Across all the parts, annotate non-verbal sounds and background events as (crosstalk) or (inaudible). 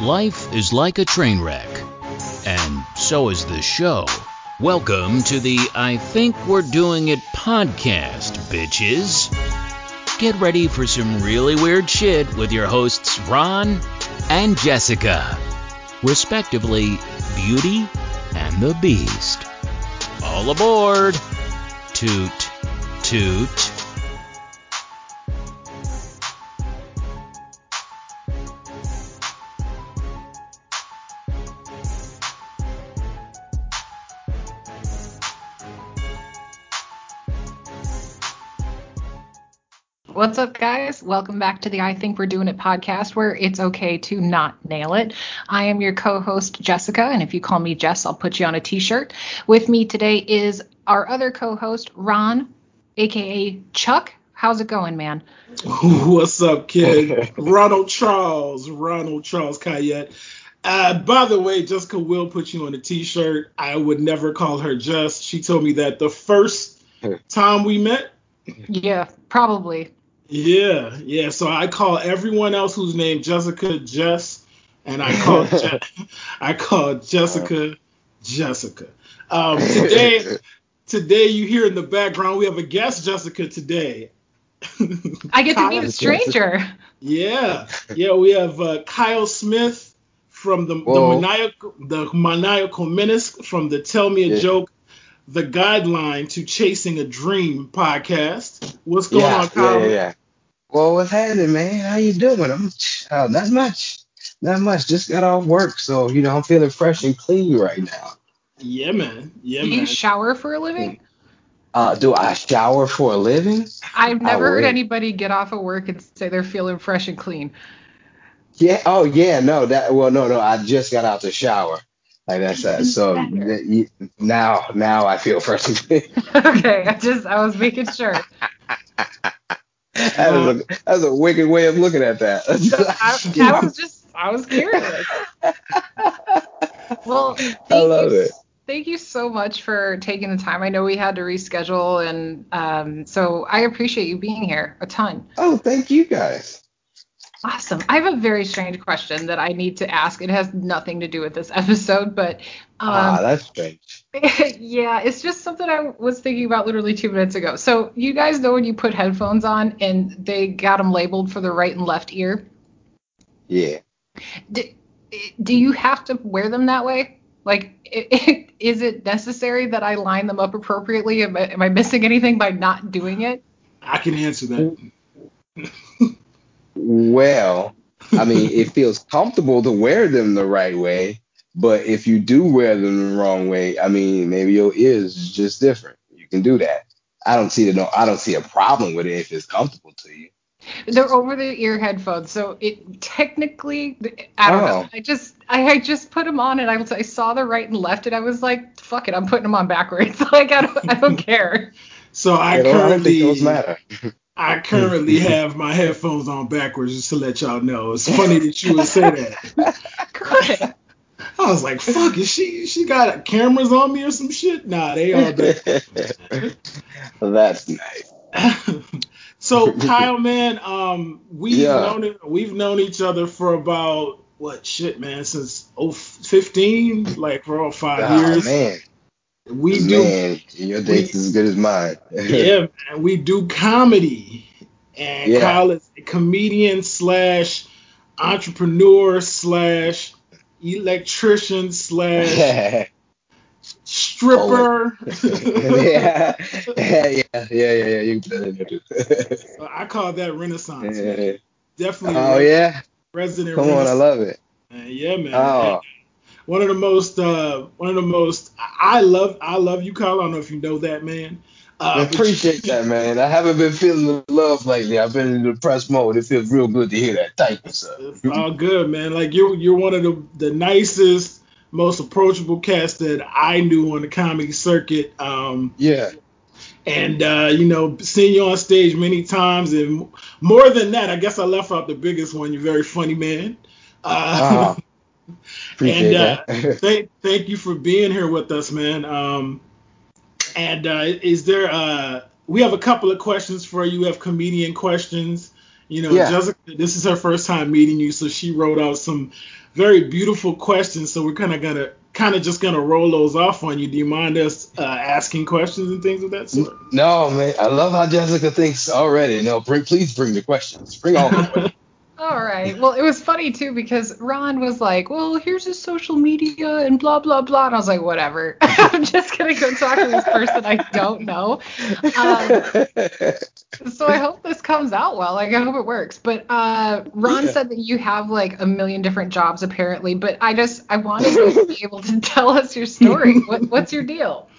Life is like a train wreck, and so is the show. Welcome to the I Think We're Doing It podcast, bitches. Get ready for some really weird shit with your hosts Ron and Jessica, respectively, Beauty and the Beast. All aboard! Toot, toot. Welcome back to the I Think We're Doing It podcast, where it's okay to not nail it. I am your co host, Jessica, and if you call me Jess, I'll put you on a t shirt. With me today is our other co host, Ron, aka Chuck. How's it going, man? (laughs) What's up, kid? (laughs) Ronald Charles, Ronald Charles Kayette. Uh, by the way, Jessica will put you on a t shirt. I would never call her Jess. She told me that the first (laughs) time we met. Yeah, probably. Yeah, yeah. So I call everyone else who's named Jessica Jess, and I call (laughs) Je- I call Jessica Jessica. Um, (laughs) today, today you hear in the background we have a guest Jessica today. (laughs) I get to meet a stranger. Yeah, yeah. We have uh, Kyle Smith from the the maniacal the maniacal menace from the Tell Me a Yeah. Joke. The guideline to chasing a dream podcast. What's going yeah, on, Kyle? yeah, yeah, yeah. Well, what's happening, man? How you doing? I'm uh, not much, not much. Just got off work, so you know I'm feeling fresh and clean right now. Yeah, man. Yeah, Do man. you shower for a living? Uh, do I shower for a living? I've never heard anybody get off of work and say they're feeling fresh and clean. Yeah. Oh, yeah. No, that. Well, no, no. I just got out the shower. Like that's that. So Better. you- now, now I feel (laughs) fresh and clean. okay, I just I was making sure. (laughs) that, is a, that is a wicked way of looking at that. (laughs) I, (laughs) I was just I was curious. (laughs) Well, thank I love you, it. Thank you so much for taking the time. I know we had to reschedule, and um, so I appreciate you being here a ton. oh, thank you guys. Awesome. I have a very strange question that I need to ask. It has nothing to do with this (laughs) episode, but ah, um, that's strange. (laughs) yeah, it's just something I was thinking about literally two minutes ago. So you guys know when you put headphones on and they got them labeled for the right and left ear. Yeah. do, do you have to wear them that way? Like, (laughs) i- is it necessary that I line them up appropriately? Am I, am I missing anything by not doing it? I can answer that. Well, I mean, it (laughs) feels comfortable to wear them the right way, but if you do wear them the wrong way, I mean, maybe your ears is just different. You can do that. I don't see the no, I don't see a problem with it if it's comfortable to you. They're over the ear headphones, so it technically, I don't know. Oh. I just, I, I just put them on and I, was, I saw the right and left, and I was like, fuck it, I'm putting them on backwards. (laughs) like, I don't, I don't (laughs) care. So I I don't, I don't think currently those matter. I currently have my headphones on backwards just to let y'all know. It's funny that you would say that. (laughs) I was like, fuck, is she she got cameras on me or some shit? Nah, they all. (laughs) That's nice. (laughs) so Kyle, man, um, we've Yeah. known it, we've known each other for about what shit, man, since oh fifteen, like for all five Oh years. man, We do man, your date's as good as mine. (laughs) yeah, man, we do comedy. And Yeah. Kyle is a comedian slash entrepreneur slash electrician slash (laughs) stripper. Oh, (laughs) yeah, yeah, yeah, yeah, yeah. You can put that too. I call that renaissance. Yeah. Definitely Oh yeah, resident come on, I love it. man. Yeah, man. Oh. One of the most, uh, one of the most. I love, I love you, Kyle. I don't know if you know that, man. Uh, I appreciate that, man. I haven't been feeling the love lately. I've been in the depressed mode. It feels real good to hear that. Thank you, sir. It's all good, man. Like you're you're one of the the nicest, most approachable cats that I knew on the comedy circuit. Um, Yeah. and uh, you know, seeing you on stage many times, and more than that, I guess I left out the biggest one. You're very funny man. Uh, Oh, appreciate and uh, that. (laughs) thank thank you for being here with us, man. Um, and uh, is there? Uh, we have a couple of questions for you. We have comedian questions. You know, Yeah. Jessica, this is her first time meeting you, so she wrote out some very beautiful questions. So we're kind of gonna kind of just gonna roll those off on you. Do you mind us uh, asking questions and things of that sort? No, man. I love how Jessica thinks already. No, bring please bring the questions. Bring all the questions. (laughs) All right. Well, it was funny too because Ron was like, "Well, here's his social media and blah blah blah," and I was like, "Whatever. (laughs) I'm just gonna go talk to this person I don't know." Um, so I hope this comes out well. Like I hope it works. But uh, Ron Yeah. said that you have like a million different jobs apparently. But I just I wanted you to be able to (laughs) tell us your story. What, what's your deal?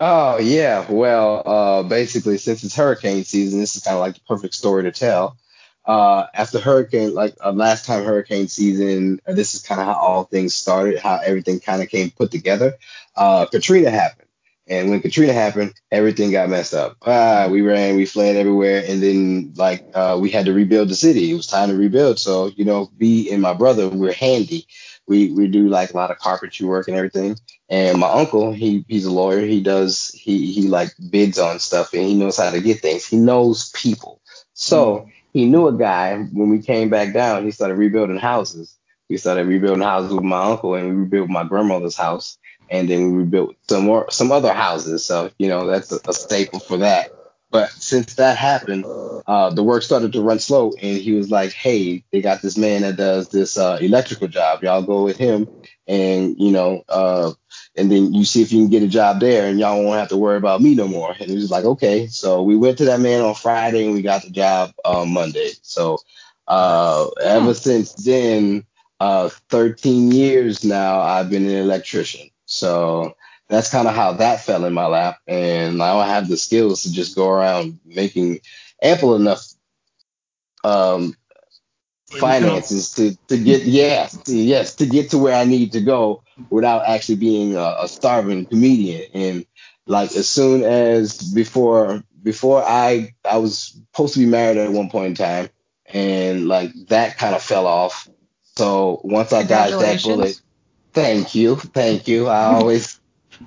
Oh yeah, well, uh, basically since it's hurricane season, this is kind of like the perfect story to tell. Uh, after hurricane, like uh, last time hurricane season, this is kind of how all things started, how everything kind of came put together. Uh, Katrina happened, and when Katrina happened, everything got messed up. Ah, we ran, we fled everywhere, and then like uh, we had to rebuild the city. It was time to rebuild. So you know, me and my brother, we're handy. We we do like a lot of carpentry work and everything. And my uncle, he he's a lawyer. He does he he like bids on stuff and he knows how to get things. He knows people. So he knew a guy when we came back down. He started rebuilding houses. We started rebuilding houses with my uncle and we rebuilt my grandmother's house. And then we rebuilt some more some other houses. So you know that's a, a staple for that. But since that happened, uh, the work started to run slow, and he was like, "Hey, they got this man that does this uh, electrical job. Y'all go with him, and you know, uh, and then you see if you can get a job there, and y'all won't have to worry about me no more." And it was like, "Okay." So we went to that man on Friday, and we got the job on Monday. So uh, ever since then, uh, 13 years now, I've been an electrician. So that's kind of how that fell in my lap, and now I have the skills to just go around making ample enough um, finances to to get yes to, yes to get to where I need to go without actually being a, a starving comedian. And like as soon as before before I I was supposed to be married at one point in time, and like that kind of fell off. So once I dodged that bullet, thank you, thank you. I always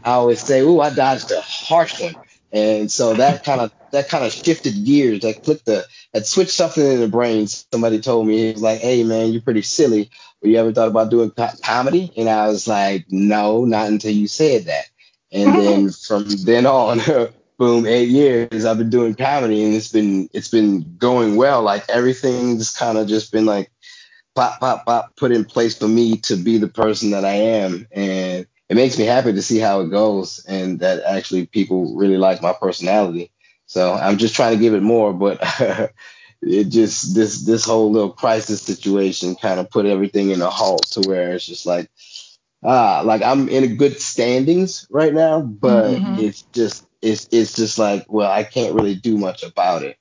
I always say, "Ooh, I dodged a harsh one," and so that kind of that kind of shifted gears. That flipped the that switched something in the brain. Somebody told me it was like, "Hey, man, you're pretty silly. But you ever thought about doing co- comedy?" And I was like, "No, not until you said that." And (laughs) then from then on, (laughs) boom, eight years I've been doing comedy, and it's been it's been going well. Like everything's kind of just been like pop, pop, pop, put in place for me to be the person that I am, and it makes me happy to see how it goes and that actually people really like my personality. So I'm just trying to give it more, but (laughs) it just this this whole little crisis situation kind of put everything in a halt to where it's just like ah like I'm in a good standings right now, but Mhm. it's just it's it's just like well I can't really do much about it.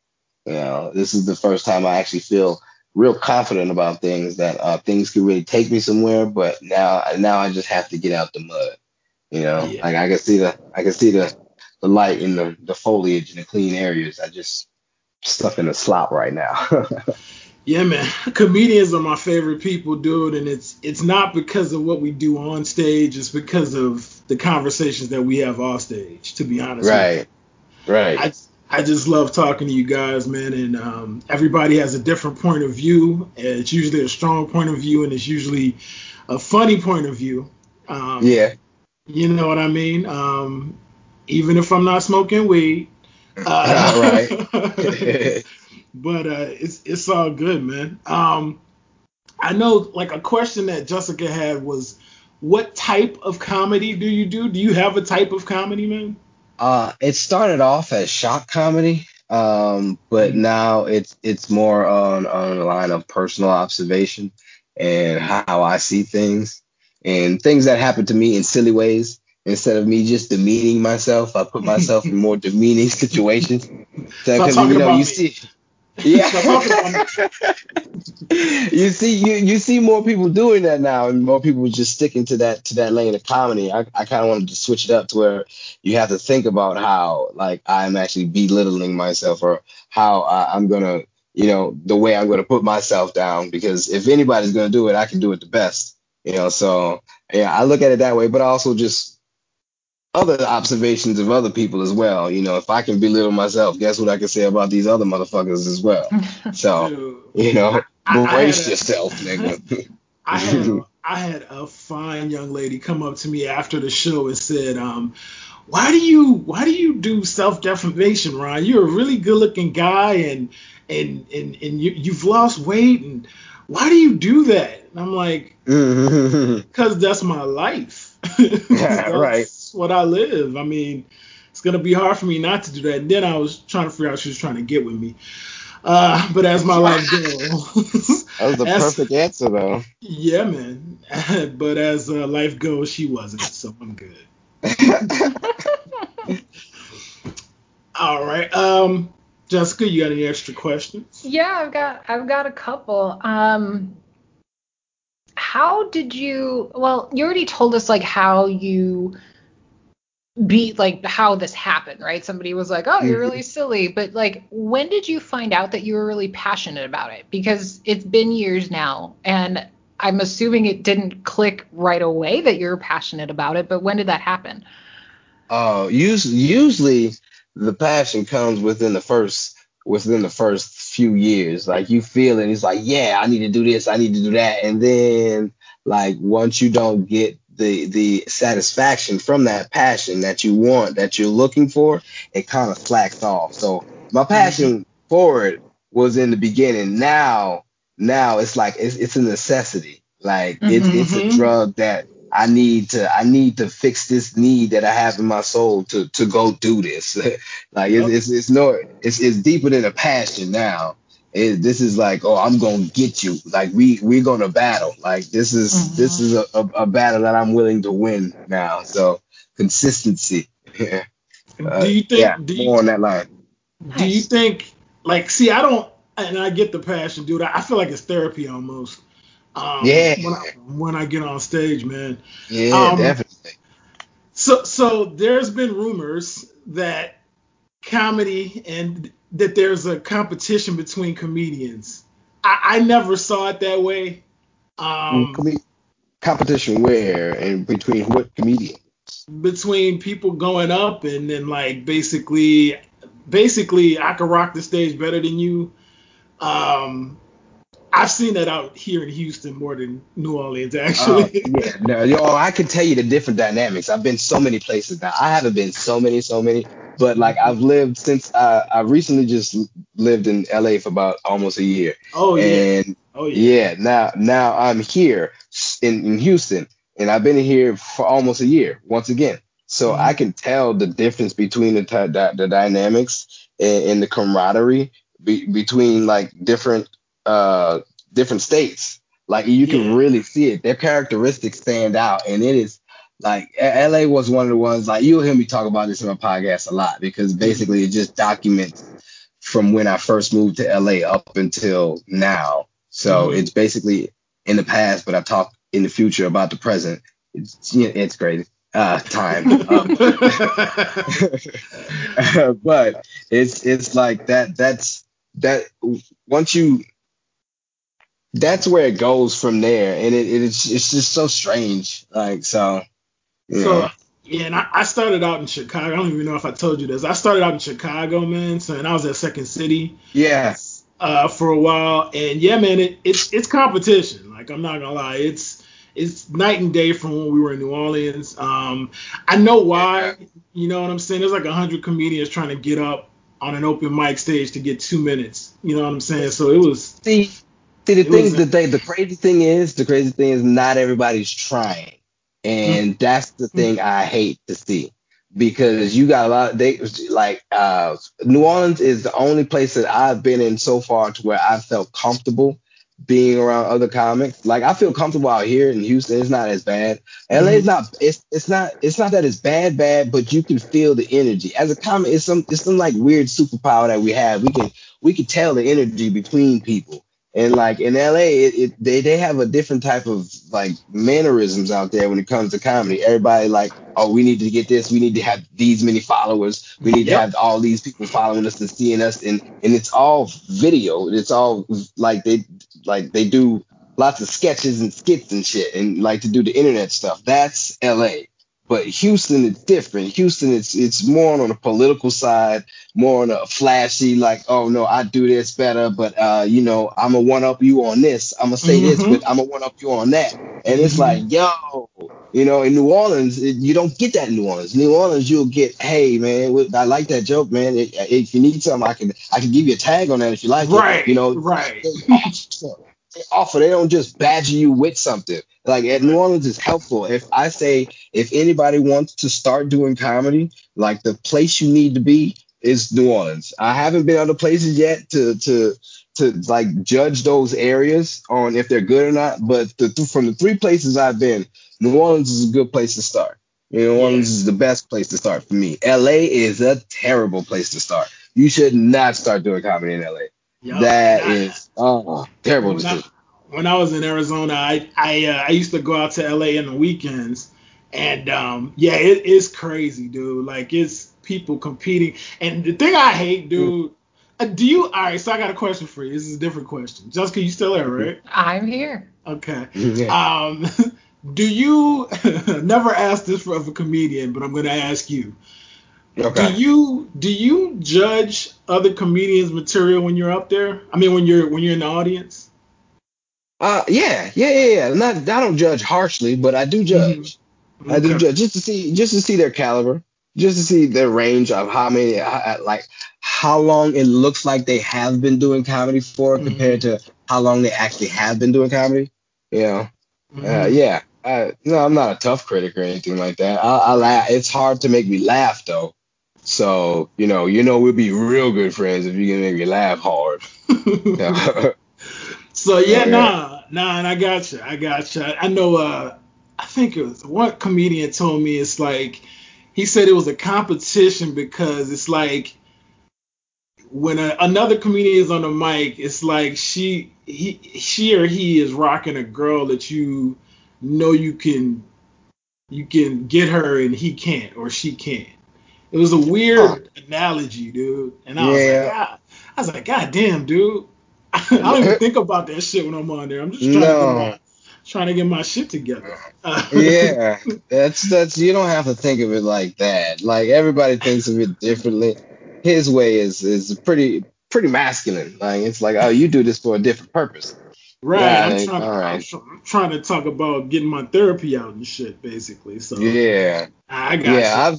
You know, this is the first time I actually feel real confident about things that uh, things could really take me somewhere, but now now I just have to get out the mud. You know, Yeah. like I can see the I can see the the light in the the foliage and the clean areas. I just stuck in the slop right now. (laughs) Yeah, man. Comedians are my favorite people, dude, and it's it's not because of what we do on stage. It's because of the conversations that we have off stage. To be honest, right, right. I I just love talking to you guys, man, and um, everybody has a different point of view. It's usually a strong point of view, and it's usually a funny point of view. Um, yeah, You know what I mean? Um, even if I'm not smoking weed. (laughs) Uh, right. (laughs) but uh, it's it's all good, man. Um, I know, like a question that Jessica had was, what type of comedy do you do? Do you have a type of comedy, man? Uh, it started off as shock comedy, um, but Mhm. now it's it's more on on the line of personal observation and how I see things and things that happen to me in silly ways. Instead of me just demeaning myself, I put myself in more demeaning situations. So, (laughs) Stop 'cause, talking you know, you me. see, (laughs) yeah. (laughs) you see, you you see more people doing that now, and more people just sticking to that to that lane of comedy. I, I kind of wanted to switch it up to where you have to think about how like I'm actually belittling myself or how I, I'm gonna, you know, the way I'm gonna put myself down. Because if anybody's gonna do it, I can do it the best. You know, so yeah, I look at it that way, but I also just other observations of other people as well. You know, if I can belittle myself, guess what I can say about these other motherfuckers as well. (laughs) So, you know, I- I had brace yourself, (laughs) nigga. I had (laughs) I had a fine young lady come up to me after the show and said, um, "Why do you why do you do self defamation, Ron? You're a really good looking guy and and and and you, you've lost weight and why do you do that?" And I'm like, "Cause that's my life. (laughs) yeah, that's right. what I live. I mean." It's gonna be hard for me not to do that. And then I was trying to figure out she was trying to get with me. Uh, but as my life (laughs) goes, That was the as- perfect answer, though. yeah, man. (laughs) but as uh, life goes, she wasn't, so I'm good. All right. Um, Jessica, you got any extra questions? Yeah, I've got I've got a couple. Um how did you well, you already told us like how you beat like how this happened, right? Somebody was like, "Oh, you're really silly." But like when did you find out that you were really passionate about it? Because it's been years now and I'm assuming it didn't click right away that you're passionate about it, but when did that happen? Uh, usually, usually the passion comes within the first within the first few years. Like you feel it, it's like, yeah, I need to do this, I need to do that, and then like once you don't get the the satisfaction from that passion that you want, that you're looking for, it kind of slacks off. So my passion for it was in the beginning. Now, now it's like it's it's a necessity. Like it's it's a Mhm. drug that I need to I need to fix this need that I have in my soul to to go do this. (laughs) like it's, Yep. it's it's no it's it's deeper than a passion now. It, this is like oh I'm gonna get you. Like we we're gonna battle. Like this is this is a, a, a battle that I'm willing to win now. So consistency. Yeah. (laughs) Uh, do you think? yeah, do you, more on that line. do you think? Like, see, I don't, and I get the passion, dude. I, I feel like it's therapy almost. Um, Yeah. When I, when I get on stage, man. Yeah, Um, definitely. So so there's been rumors that comedy and that there's a competition between comedians. I, I never saw it that way. Um, Com- competition where and between what comedians? between people going up and then like basically basically I could rock the stage better than you. Um, I've seen that out here in Houston more than New Orleans actually. yeah, no, yo, I can tell you the different dynamics. I've been so many places now. I haven't been so many, so many, but like I've lived since uh, I recently just lived in LA for about almost a year, oh yeah. and Oh yeah. yeah, now now I'm here in, in Houston, and I've been here for almost a year once again. So Mhm. I can tell the difference between the ty- the, the dynamics and, and the camaraderie be, between like different uh different states. Like you can Yeah. really see it. Their characteristics stand out, and it is like LA was one of the ones. Like you'll hear me talk about this in my podcast a lot because basically it just documents from when I first moved to LA up until now. So Mhm. it's basically in the past, but I talk in the future about the present. It's it's crazy. Uh, time. (laughs) Um, (laughs) but it's it's like that. That's that. Once you, that's where it goes from there, and it, it's it's just so strange. Like so. You So yeah, and I, I started out in Chicago. I don't even know if I told you this. I started out in Chicago, man. So and I was at Second City yeah. uh, for a while, and yeah, man, it, it's it's competition. Like I'm not gonna lie, it's it's night and day from when we were in New Orleans. Um, I know why. You know what I'm saying? There's like a hundred comedians trying to get up on an open mic stage to get two minutes. You know what I'm saying? So it was. See, see the It thing was- that they the crazy thing is the crazy thing is not everybody's trying, and mm-hmm. that's the mm-hmm. thing I hate to see because you got a lot. Of, They like uh, New Orleans is the only place that I've been in so far to where I felt comfortable being around other comics. Like I feel comfortable out here in Houston. It's not as bad. LA mm-hmm. is not. It's it's not. It's not that it's bad, bad, but you can feel the energy. As a comic, it's some it's some like weird superpower that we have. We can we can tell the energy between people. And like in LA, it, it they they have a different type of like mannerisms out there when it comes to comedy. Everybody like, oh, we need to get this. We need to have these many followers. We need Yep. to have all these people following us and seeing us. And and it's all video. It's all like they like they do lots of sketches and skits and shit and like to do the internet stuff. That's LA. But Houston is different. Houston, it's it's more on a political side, more on a flashy, like, oh no, I do this better, but uh, you know, I'm gonna one up you on this. I'm gonna say this, Mhm. but I'm gonna one up you on that. And it's Mhm. like, yo, you know, in New Orleans, it, you don't get that in New Orleans. New Orleans, you'll get, hey man, I like that joke, man. If, if you need something, I can I can give you a tag on that if you like it. Right, it. You know, right. (laughs) they offer, they don't just badger you with something. Like at New Orleans is helpful. If I say if anybody wants to start doing comedy, like the place you need to be is New Orleans. I haven't been other places yet to to to like judge those areas on if they're good or not. But the, from the three places I've been, New Orleans is a good place to start. New Orleans is the best place to start for me. LA is a terrible place to start. You should not start doing comedy in LA. Yo, That and I- is oh terrible when I, when I was in Arizona, I I, uh, I used to go out to LA in the weekends, and um, yeah, it, it's crazy, dude. Like it's people competing, and the thing I hate, dude. Uh, do you? All right, so I got a question for you. This is a different question. Jessica, you still there, right? I'm here. Okay. (laughs) Yeah. Um, (laughs) do you (laughs) never ask this of a comedian, but I'm gonna ask you. Okay. Do you do you judge other comedians' material when you're up there? I mean, when you're when you're in the audience. Uh, yeah, yeah, yeah, yeah. Not, I don't judge harshly, but I do judge. I do judge just to see, just to see their caliber, just to see their range of how many, how, like how long it looks like they have been doing comedy for Mhm. compared to how long they actually have been doing comedy. You know, uh, Mhm. yeah. Uh, no, I'm not a tough critic or anything like that. I, I laugh. It's hard to make me laugh though. So you know, you know, we'll be real good friends if you can make me laugh hard. (laughs) So yeah, yeah. nah, nah, and I got you. I got you. I know. Uh, I think it was one comedian told me it's like he said it was a competition because it's like when a, another comedian is on the mic, it's like she he she or he is rocking a girl that you know you can you can get her and he can't or she can't. It was a weird analogy, dude. And I was Yeah. like, God, I was like, God damn, dude. (laughs) I don't even think about that shit when I'm on there. I'm just trying to get my trying to get my shit together. (laughs) Yeah, that's that's you don't have to think of it like that. Like everybody thinks of it differently. His way is is pretty pretty masculine. Like it's like, oh, you do this for a different purpose. right. Yeah, I'm trying, all I'm, right. tr- I'm trying to talk about getting my therapy out and shit, basically. So Yeah, I got yeah. you. I've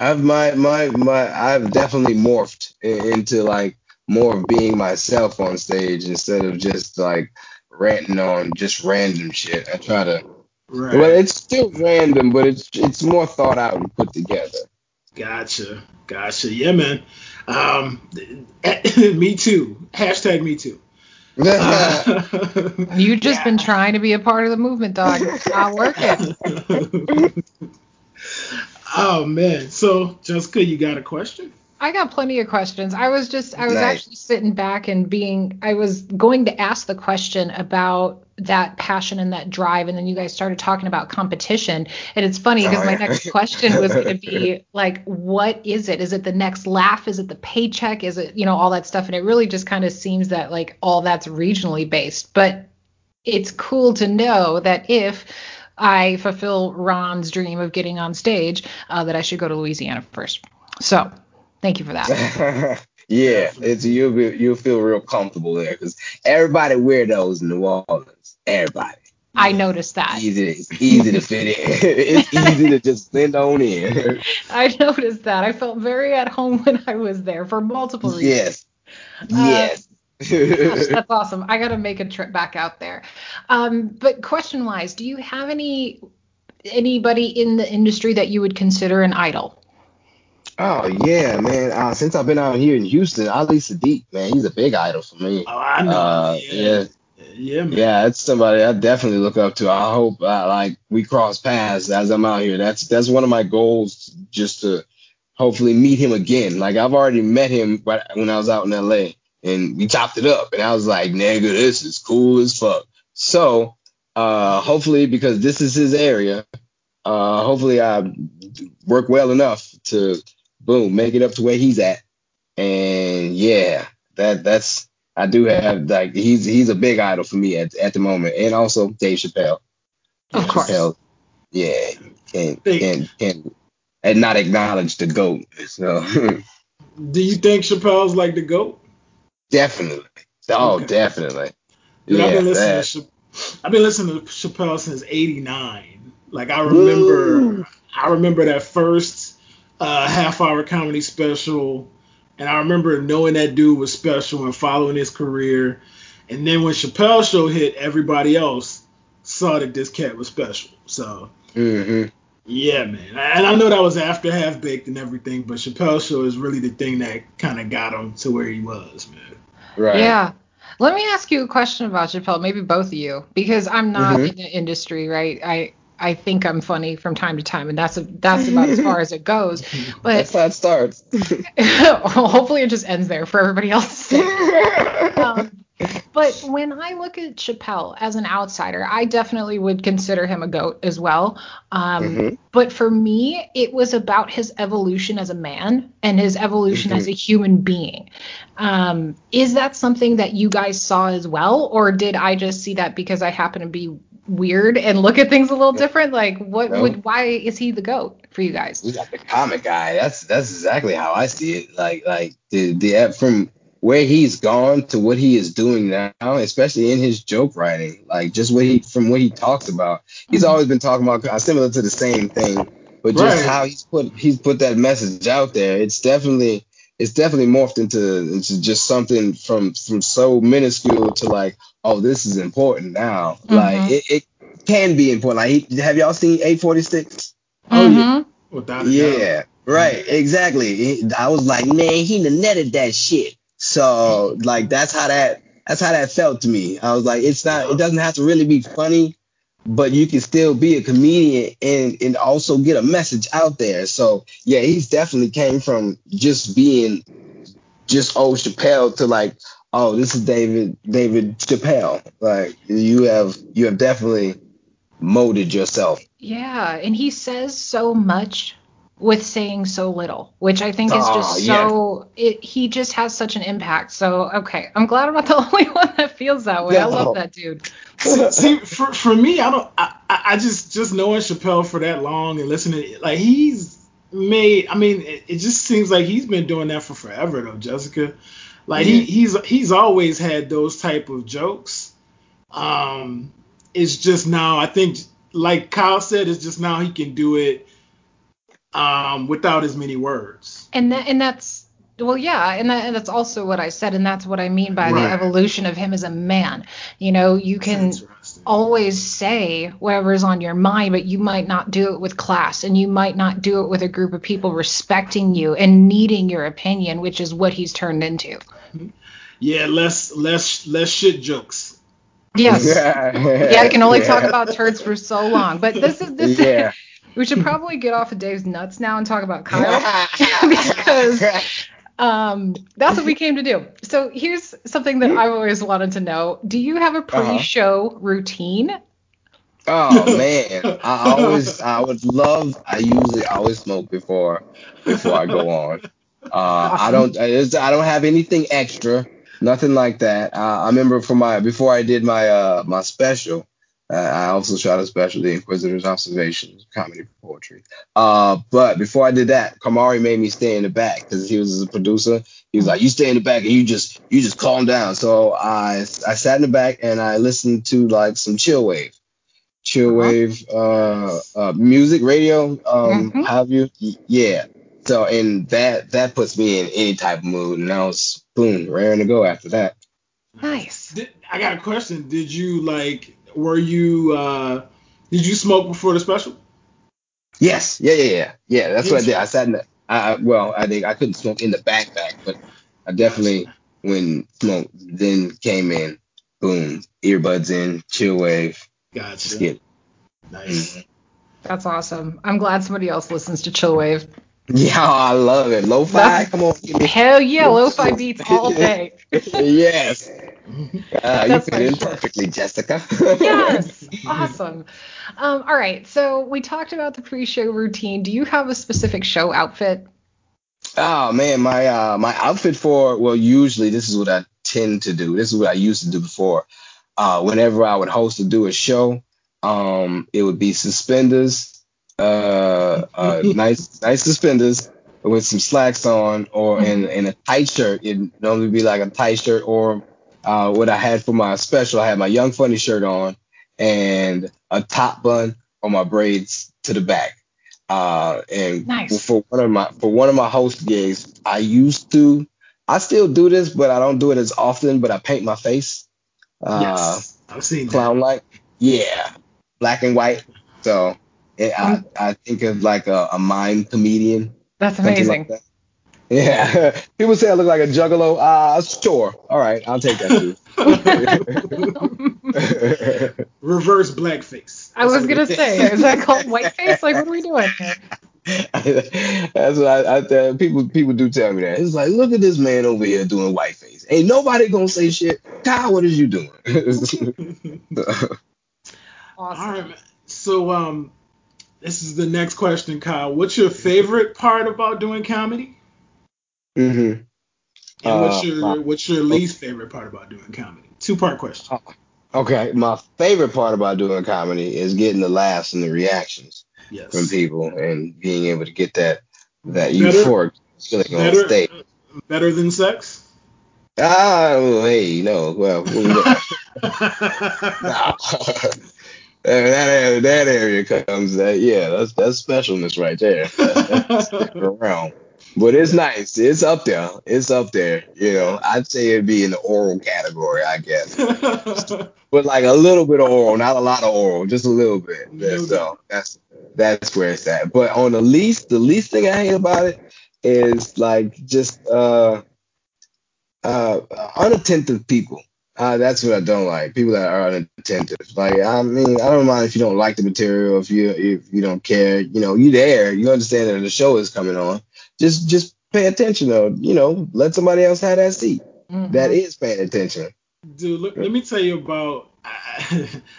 I've my my my I've definitely morphed into like more of being myself on stage instead of just like ranting on just random shit. I try to. right. Well, it's still random, but it's it's more thought out and put together. Gotcha. Gotcha. Yeah, man. Um, (laughs) me too. Hashtag me too. (laughs) Uh, You just yeah. (laughs) been trying to be a part of the movement, dog. It's not working. Oh man. So Jessica, you got a question? I got plenty of questions. I was just I was Nice. actually sitting back and being I was going to ask the question about that passion and that drive and then you guys started talking about competition and it's funny because Oh, my yeah. next question was going to be like what is it? Is it the next laugh? Is it the paycheck? Is it, you know, all that stuff and it really just kind of seems that like all that's regionally based. But it's cool to know that if I fulfill Ron's dream of getting on stage, uh, that I should go to Louisiana first. So, thank you for that. (laughs) yeah, it's you'll be, you'll feel real comfortable there because everybody weirdos in New Orleans. Everybody. I noticed that. Easy, easy to fit in. (laughs) it's easy to just blend on in. (laughs) I noticed that. I felt very at home when I was there for multiple reasons. yes, yes. Gosh, that's (laughs) awesome. I got to make a trip back out there. Um, but question wise, do you have any anybody in the industry that you would consider an idol? oh yeah, man. Uh, since I've been out here in Houston, Ali Siddiq, man, he's a big idol for me. Oh, I know. Uh, yeah. Yeah, man. Yeah, it's somebody I definitely look up to. I hope uh, like we cross paths as I'm out here. That's that's one of my goals, just to hopefully meet him again. Like I've already met him right when I was out in LA, and we chopped it up, and I was like, nigga, this is cool as fuck. So uh, hopefully, because this is his area, uh, hopefully I work well enough to boom make it up to where he's at, and yeah, that that's I do have like he's he's a big idol for me at, at the moment, and also Dave Chappelle. Of course. Chappelle, yeah, can't can't can't and not acknowledge the goat. So. (laughs) Do you think Chappelle's like the goat? Definitely. Oh, okay. definitely. Dude, yeah, I've been listening that. to I've been listening to Chappelle since '89. Like I remember. I remember that first uh, half hour comedy special, and I remember knowing that dude was special and following his career. And then when Chappelle show hit, everybody else saw that this cat was special. So mm-hmm. yeah, man. And I know that was after Half Baked and everything, but Chappelle show is really the thing that kind of got him to where he was, man. Right. Yeah. Let me ask you a question about Chappelle, maybe both of you, because I'm not mm-hmm. in the industry, right? I I think I'm funny from time to time, and that's a, that's about as far as it goes. (laughs) But that's how it starts. (laughs) hopefully, it just ends there for everybody else. (laughs) um, but when I look at Chappelle as an outsider, I definitely would consider him a goat as well. Um, mm-hmm. But for me, it was about his evolution as a man and his evolution mm-hmm. as a human being. Um, is that something that you guys saw as well, or did I just see that because I happen to be weird and look at things a little different? Like, what no. would why is he the goat for you guys? We got the comic guy. That's that's exactly how I see it. Like like the the from where he's gone to what he is doing now, especially in his joke writing, like just what he from what he talks about. He's mm-hmm. always been talking about uh, similar to the same thing, but just right. how he's put he's put that message out there. It's definitely it's definitely morphed into into just something from from so minuscule to like, oh, this is important now. Mm-hmm. Like it, it, can be important. Like, have y'all seen 846? Oh yeah. Without yeah. Right, exactly. I was like, man, he netted that shit. So like that's how that that's how that felt to me. I was like, it's not it doesn't have to really be funny, but you can still be a comedian and and also get a message out there. So yeah, he's definitely came from just being just old Chappelle to like, oh, this is David David Chappelle. Like you have you have definitely molded yourself. Yeah, and he says so much with saying so little, which I think is just oh, so. Yeah. It, he just has such an impact. So okay, I'm glad I'm not the (laughs) only one that feels that way. No. I love that dude. See, for, for me, I don't. I, I just just knowing Chappelle for that long and listening, like he's made. I mean, it, it just seems like he's been doing that for forever, though, Jessica. Like he he's he's always had those type of jokes. Um, it's just now I think, like Kyle said, it's just now he can do it um, without as many words. And that, and that's well, yeah, and, that, and that's also what I said, and that's what I mean by right. the evolution of him as a man. You know, you can always say whatever's on your mind, but you might not do it with class, and you might not do it with a group of people respecting you and needing your opinion, which is what he's turned into. Yeah, less less less shit jokes. Yes. (laughs) Yeah, yeah I can only yeah. talk about turds for so long, but this is this. Yeah. We should (laughs) probably get off of Dave's nuts now and talk about Kyle (laughs) because (laughs) um, that's what we came to do. So here's something that I've always wanted to know: Do you have a uh-huh. pre-show uh-huh. routine? Oh man, I always I would love. I usually always smoke before before I go on. Uh, awesome. I don't I don't have anything extra, nothing like that. Uh, I remember for my before I did my uh my special, uh, I also shot a special, The Inquisitor's Observations, comedy poetry. Uh, but before I did that, Kamari made me stay in the back because he was a producer. He was like, "You stay in the back and you just you just calm down." So I I sat in the back and I listened to like some chill wave, chill uh-huh. wave uh, uh, music, radio, um, mm-hmm. have you? Yeah. So and that that puts me in any type of mood, and I was boom, raring to go after that. Nice. Did, I got a question. Did you like were you uh did you smoke before the special? Yes. Yeah, yeah, yeah. Yeah, that's what I did. I sat in the I well, I think I couldn't smoke in the backpack, but I definitely when smoke then came in, boom, earbuds in, chill wave. Gotcha. Skip. Nice. Mm-hmm. That's awesome. I'm glad somebody else listens to Chillwave. Yeah, (laughs) I love it. Lo-fi, come on. Hell yeah, lo-fi beats all (laughs) day. yes. (laughs) Uh, you fit in (laughs) perfectly, Jessica. yes, (laughs) awesome. Um, all right, so we talked about the pre-show routine. Do you have a specific show outfit? Oh man, my uh, my outfit for well, usually this is what I tend to do. This is what I used to do before. Uh, whenever I would host or do a show, Um, it would be suspenders, uh, uh, nice nice suspenders with some slacks on, or in in a tight shirt. It'd normally be like a tight shirt, or uh, what I had for my special, I had my Young Funny shirt on and a top bun on my braids to the back. Uh, and Nice. for one of my for one of my host gigs, I used to. I still do this, but I don't do it as often. But I paint my face. Uh, yes, I've seen that. clown like. Yeah, black and white. So it, I, I think of like a, a mime comedian. That's amazing. Like that. Yeah, (laughs) people say I look like a juggalo. Uh, sure. All right, I'll take that too. (laughs) Reverse blackface. I was gonna say, is that called whiteface? Like, what are we doing here? (laughs) That's what I, I tell people. People do tell me that. It's like, look at this man over here doing whiteface. Ain't nobody gonna say shit. Kyle, what is you doing? Awesome. right, man. So um, this is the next question, Kyle. What's your favorite part about doing comedy? Hmm And what's Uh, your my- what's your least favorite part about doing comedy? Two part question. Okay, my favorite part about doing comedy is getting the laughs and the reactions Yes. from people and being able to get that that Better- euphoric feeling on Better, stage. better than sex? Ah, well, hey, no, well, nah. (laughs) (laughs) that area, that area comes that yeah, that's that's specialness right there. (laughs) That's around. But it's nice. It's up there. It's up there. You know, I'd say it'd be in the oral category, I guess. (laughs) But like a little bit of oral, not a lot of oral, just a little bit. So that's that's where it's at. But on the least, the least thing I hate about it is like just uh uh unattentive people. Uh, that's what I don't like. People that are unattentive. Like, I mean, I don't mind if you don't like the material, if you if you don't care. You know, you there, you understand that the show is coming on. Just just pay attention, though. You know, let somebody else have that seat. Mhm. That is paying attention. Dude, look, let me tell you about (laughs)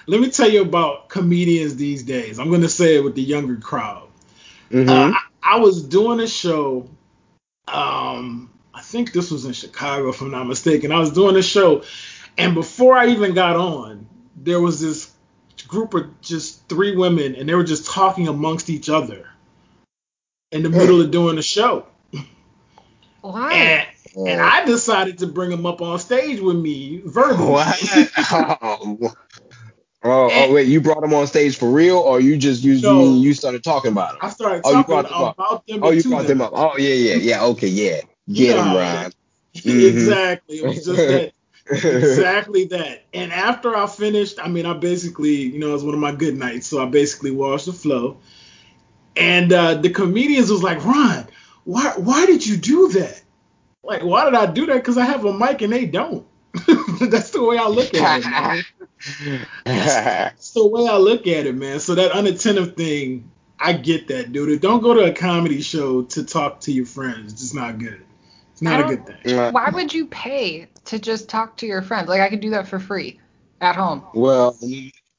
let me tell you about comedians these days. I'm gonna say it with the younger crowd. hmm Uh, I, I was doing a show. Um, I think this was in Chicago, if I'm not mistaken. I was doing a show, and before I even got on, there was this group of just three women, and they were just talking amongst each other in the middle of doing the show. Why? And, and I decided to bring him up on stage with me verbally. What? (laughs) oh, oh, oh, wait, you brought them on stage for real, or you just you, No. you you started talking about him? I them? started Oh, you talking brought them up. about them. Oh, you brought them up. Oh, yeah, yeah, yeah. Okay, yeah. Get Yeah. them, Ryan. Mhm. (laughs) exactly. It was just that. exactly that. And after I finished, I mean, I basically, you know, it was one of my good nights, so I basically washed the flow. And uh, the comedians was like, Ron, why, why did you do that? Like, why did I do that? Because I have a mic and they don't. (laughs) That's the way I look at it, man. That's the way I look at it, man. So that unattentive thing, I get that, dude. Don't go to a comedy show to talk to your friends. It's just not good. It's not a good thing. Why would you pay to just talk to your friends? Like I could do that for free at home. Well,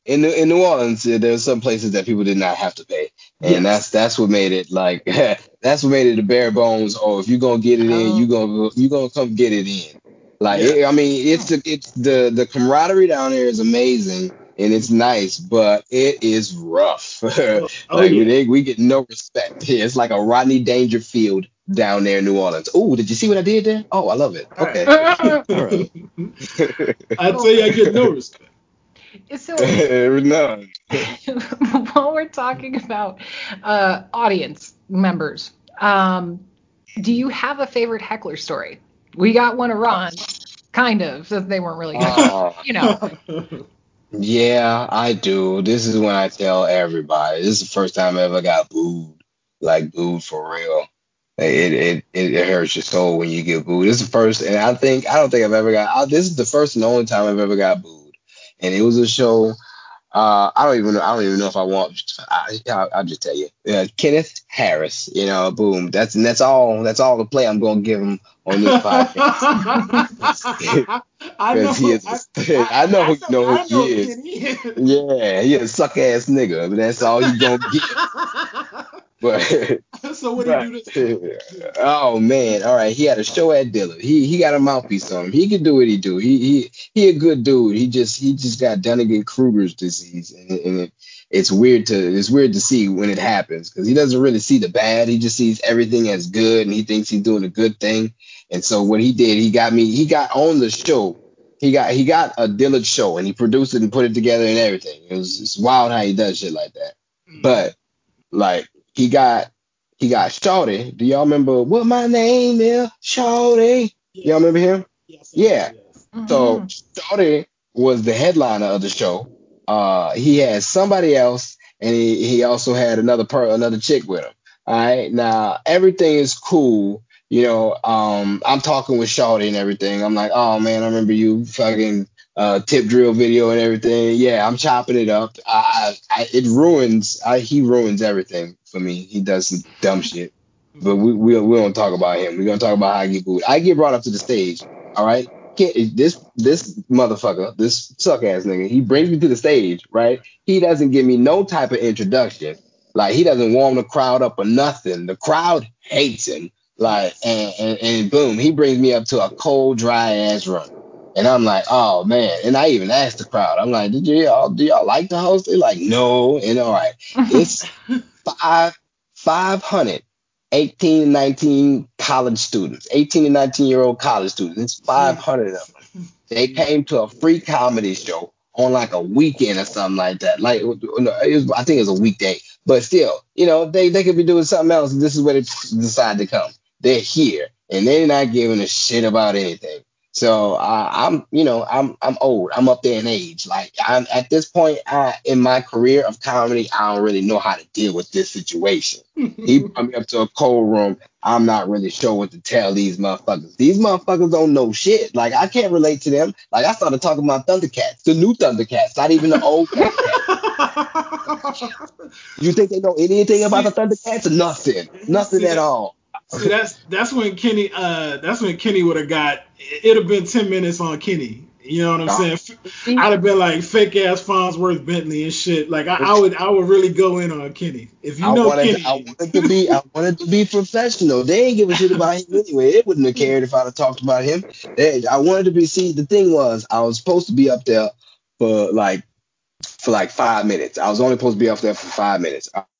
in New- in New Orleans, there's some places that people did not have to pay, and Yes. that's that's what made it like (laughs) that's what made it the bare bones. Oh, if you're gonna get it in, Oh. you gonna you gonna come get it in. Like Yeah. it- I mean, it's the it's the the camaraderie down there is amazing and it's nice, but it is rough. (laughs) Oh, oh, like we we get no respect. here. (laughs) It's like a Rodney Dangerfield down there in New Orleans. Oh, did you see what I did there? Oh, I love it. All right. Okay. All right. I tell you, I get no respect. So (laughs) no. (laughs) while we're talking about uh, audience members, um, do you have a favorite heckler story? We got one of Ron, kind of, since they weren't really good. Uh, (laughs) you know. Yeah, I do. This is when I tell everybody. This is the first time I ever got booed, like booed for real. It it it, it hurts your soul when you get booed. This is the first, and I think I don't think I've ever got. Uh, this is the first and only time I've ever got booed, and it was a show. Uh, I don't even know. I don't even know if I want. I, I'll, I'll just tell you. Uh, Kenneth Harris. You know, boom. That's and that's all. That's all the play I'm gonna give him on this podcast. I know. He is. I, know who know I who he is. he is. Yeah, he a suck ass nigga, but that's all you gonna (laughs) get. But (laughs) So what did he do this? (laughs) oh man, all right. He had a show at Dillard. He he got a mouthpiece on him. He can do what he do. He he he a good dude. He just he just got Dunning Kruger's disease, and, and it, it's weird to it's weird to see when it happens because he doesn't really see the bad. He just sees everything as good, and he thinks he's doing a good thing. And so what he did, he got me. He got on the show. He got he got a Dillard show, and he produced it and put it together and everything. It was it's wild how he does shit like that. Mm. But like he got he got Shorty. Do y'all remember what my name is? Shorty. Yes. Y'all remember him? Yes. Yeah. Yes. Mm-hmm. So Shorty was the headliner of the show. Uh, he had somebody else, and he, he also had another per another chick with him. All right. Now everything is cool. You know, um, I'm talking with Shorty and everything. I'm like, oh man, I remember you fucking uh, tip drill video and everything. Yeah, I'm chopping it up. I, I it ruins. I, he ruins everything for me. He does some dumb shit. But we we, we don't talk about him. We're gonna talk about how I get booed. I get brought up to the stage. All right. This this motherfucker, this suck ass nigga, he brings me to the stage, right? He doesn't give me no type of introduction. Like he doesn't warm the crowd up or nothing. The crowd hates him. Like and, and, and boom, he brings me up to a cold, dry ass run. And I'm like, oh man. And I even asked the crowd, I'm like, did you all do y'all like the host? They're like, no. And all right, it's (laughs) five five hundred 18 and 19 college students, 18 and 19 year old college students. It's 500 of them. They came to a free comedy show on like a weekend or something like that. Like it was, I think it was a weekday, but still, you know, they they could be doing something else. This is where they decide to come. They're here and they're not giving a shit about anything. So uh, I'm, you know, I'm I'm old. I'm up there in age. Like I'm at this point I, in my career of comedy, I don't really know how to deal with this situation. (laughs) he brought me up to a cold room. I'm not really sure what to tell these motherfuckers. These motherfuckers don't know shit. Like I can't relate to them. Like I started talking about Thundercats, the new Thundercats, not even the old (laughs) Thundercats. you think they know anything about the Thundercats? Nothing. Nothing at all. See, that's that's when Kenny uh that's when Kenny would have got it'd have been ten minutes on Kenny. You know what I'm saying? I'd have been like fake ass Fonzworth Bentley and shit. Like I, I, would I would really go in on Kenny. If you know I wanted, Kenny, I wanted to be I wanted to be professional. They ain't give a shit about him anyway. It wouldn't have cared if I'd have talked about him. They, I wanted to be see the thing was I was supposed to be up there for like for like five minutes. I was only supposed to be up there for five minutes. she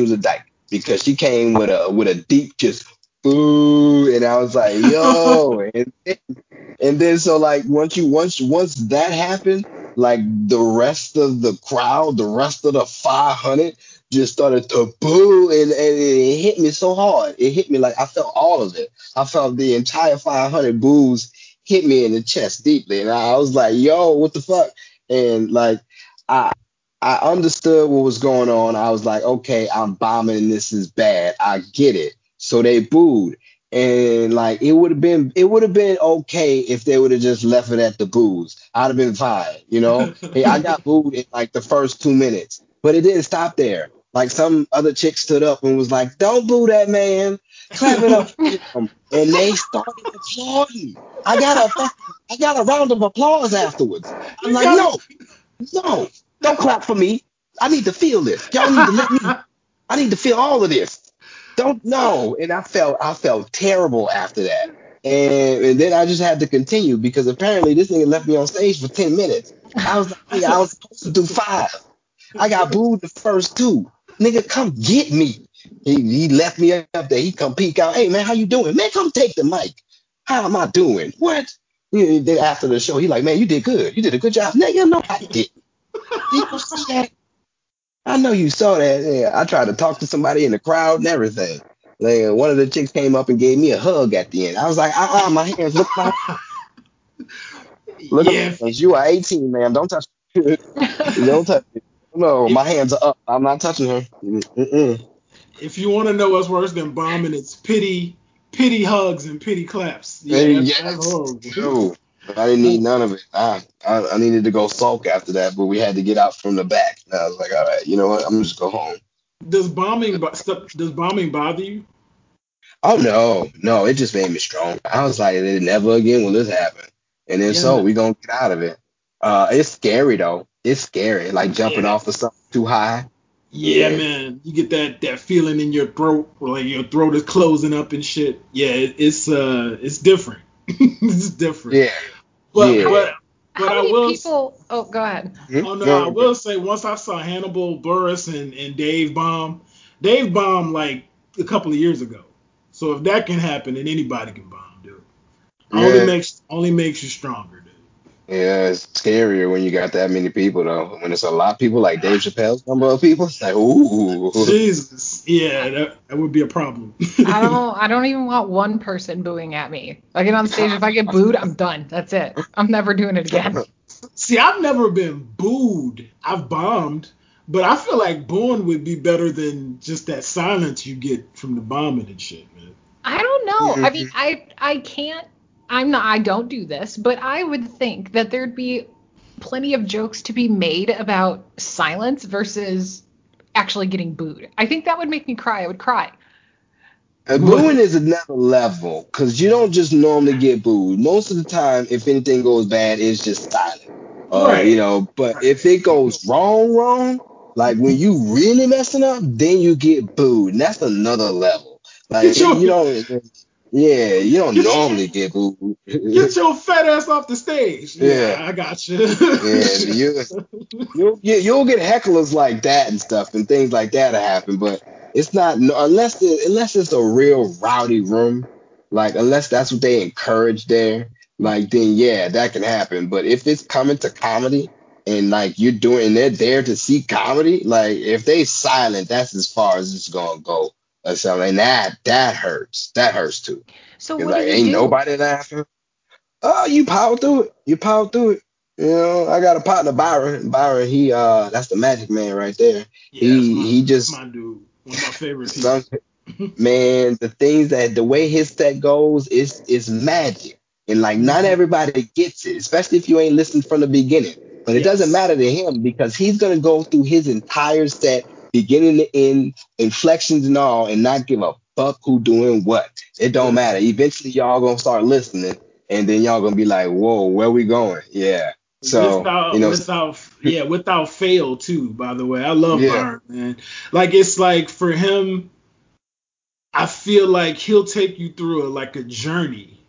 was a dyke because she came with a with a deep just boo, and I was like, yo, (laughs) and then, and then so like once you once once that happened, like the rest of the crowd, the rest of the 500 just started to boo, and, and it hit me so hard. It hit me like I felt all of it. I felt the entire 500 boos hit me in the chest deeply, and I was like, yo, what the fuck? And like I I understood what was going on. I was like, okay, I'm bombing this is bad. I get it. So they booed. And like it would have been it would have been okay if they would have just left it at the booze. I'd have been fine, you know? (laughs) hey, I got booed in like the first two minutes. But it didn't stop there. Like some other chick stood up and was like, Don't boo that man. Clap it up And they started applauding. I got a I got a round of applause afterwards. I'm like, no, no. Don't clap for me. I need to feel this. Y'all need to let me. (laughs) I need to feel all of this. Don't know. And I felt I felt terrible after that. And, and then I just had to continue because apparently this nigga left me on stage for 10 minutes. I was like, I was supposed to do five. I got booed the first two. Nigga, come get me. He, he left me up there. He come peek out. Hey man, how you doing? Man, come take the mic. How am I doing? What? Then after the show, he like, man, you did good. You did a good job. Nigga, no, I did. You see that? I know you saw that. Yeah, I tried to talk to somebody in the crowd and everything. Like, one of the chicks came up and gave me a hug at the end. I was like, uh uh my hands look my Look yeah. at me. You are 18, man. Don't touch me. (laughs) Don't touch me. No, my hands are up. I'm not touching her. Mm-mm. If you want to know what's worse than bombing, it's pity, pity hugs and pity claps. Yeah, that's, yes. I didn't need none of it. I, I, I needed to go sulk after that, but we had to get out from the back. And I was like, all right, you know what? I'm just go home. Does bombing does bombing bother you? Oh no, no, it just made me strong. I was like, never again will this happen. And if Yeah. so, we gonna get out of it. Uh, it's scary though. It's scary, like jumping Yeah. off of something too high. Yeah, Yeah. man, you get that that feeling in your throat, like your throat is closing up and shit. Yeah, it, it's uh, it's different. (laughs) it's different. Yeah. But yeah. but but How I many will. people? Oh, go ahead. Hmm? Oh no, I will say once I saw Hannibal Buress and, and Dave Bomb, Dave Bomb like a couple of years ago. So if that can happen, then anybody can bomb, dude. Only makes only makes you stronger, dude. Yeah, it's scarier when you got that many people though. When it's a lot of people, like Dave Chappelle's number of people, it's like ooh. Jesus, yeah, that, that would be a problem. I don't. I don't even want one person booing at me. I get on stage. If I get booed, I'm done. That's it. I'm never doing it again. See, I've never been booed. I've bombed, but I feel like booing would be better than just that silence you get from the bombing and shit, man. I don't know. I Mm-hmm. mean, I I can't. I'm not. I don't do this, but I would think that there'd be plenty of jokes to be made about silence versus actually getting booed. I think that would make me cry. I would cry. Uh, booing is another level because you don't just normally get booed. Most of the time, if anything goes bad, it's just silent. Uh, Right. You know, but if it goes wrong, wrong, like when you really messing up, then you get booed, and that's another level. Like Get you don't, yeah, you don't Get normally get booed. Get your fat ass off the stage. Yeah. I got you. Yeah, you (laughs) you'll get you'll get hecklers like that and stuff and things like that to happen, but it's not unless it, unless it's a real rowdy room, like unless that's what they encourage there, like then yeah, that can happen. But if it's coming to comedy and like you're doing and they're there to see comedy, like if they silent, that's as far as it's gonna go. Or something. And that that hurts. That hurts too. So what like do you ain't do? nobody laughing. Oh, you power through it. You power through it. You know, I got a partner, Byron. Byron, he uh, that's the magic man right there. Yeah, He- my, he just- my dude. One of my favorite (laughs) people. Some, (laughs) man, the things that the way his set goes is is magic, and like not Mhm. everybody gets it, especially if you ain't listened from the beginning. But it Yes. doesn't matter to him because he's gonna go through his entire set, beginning to end, inflections and all, and not give a fuck who doing what. It don't matter. Eventually, y'all gonna start listening, and then y'all gonna be like, "Whoa, where we going?" Yeah. So without, you know, without, yeah, without fail too. By the way, I love Yeah. Byron, man. Like it's like for him, I feel like he'll take you through a, like a journey.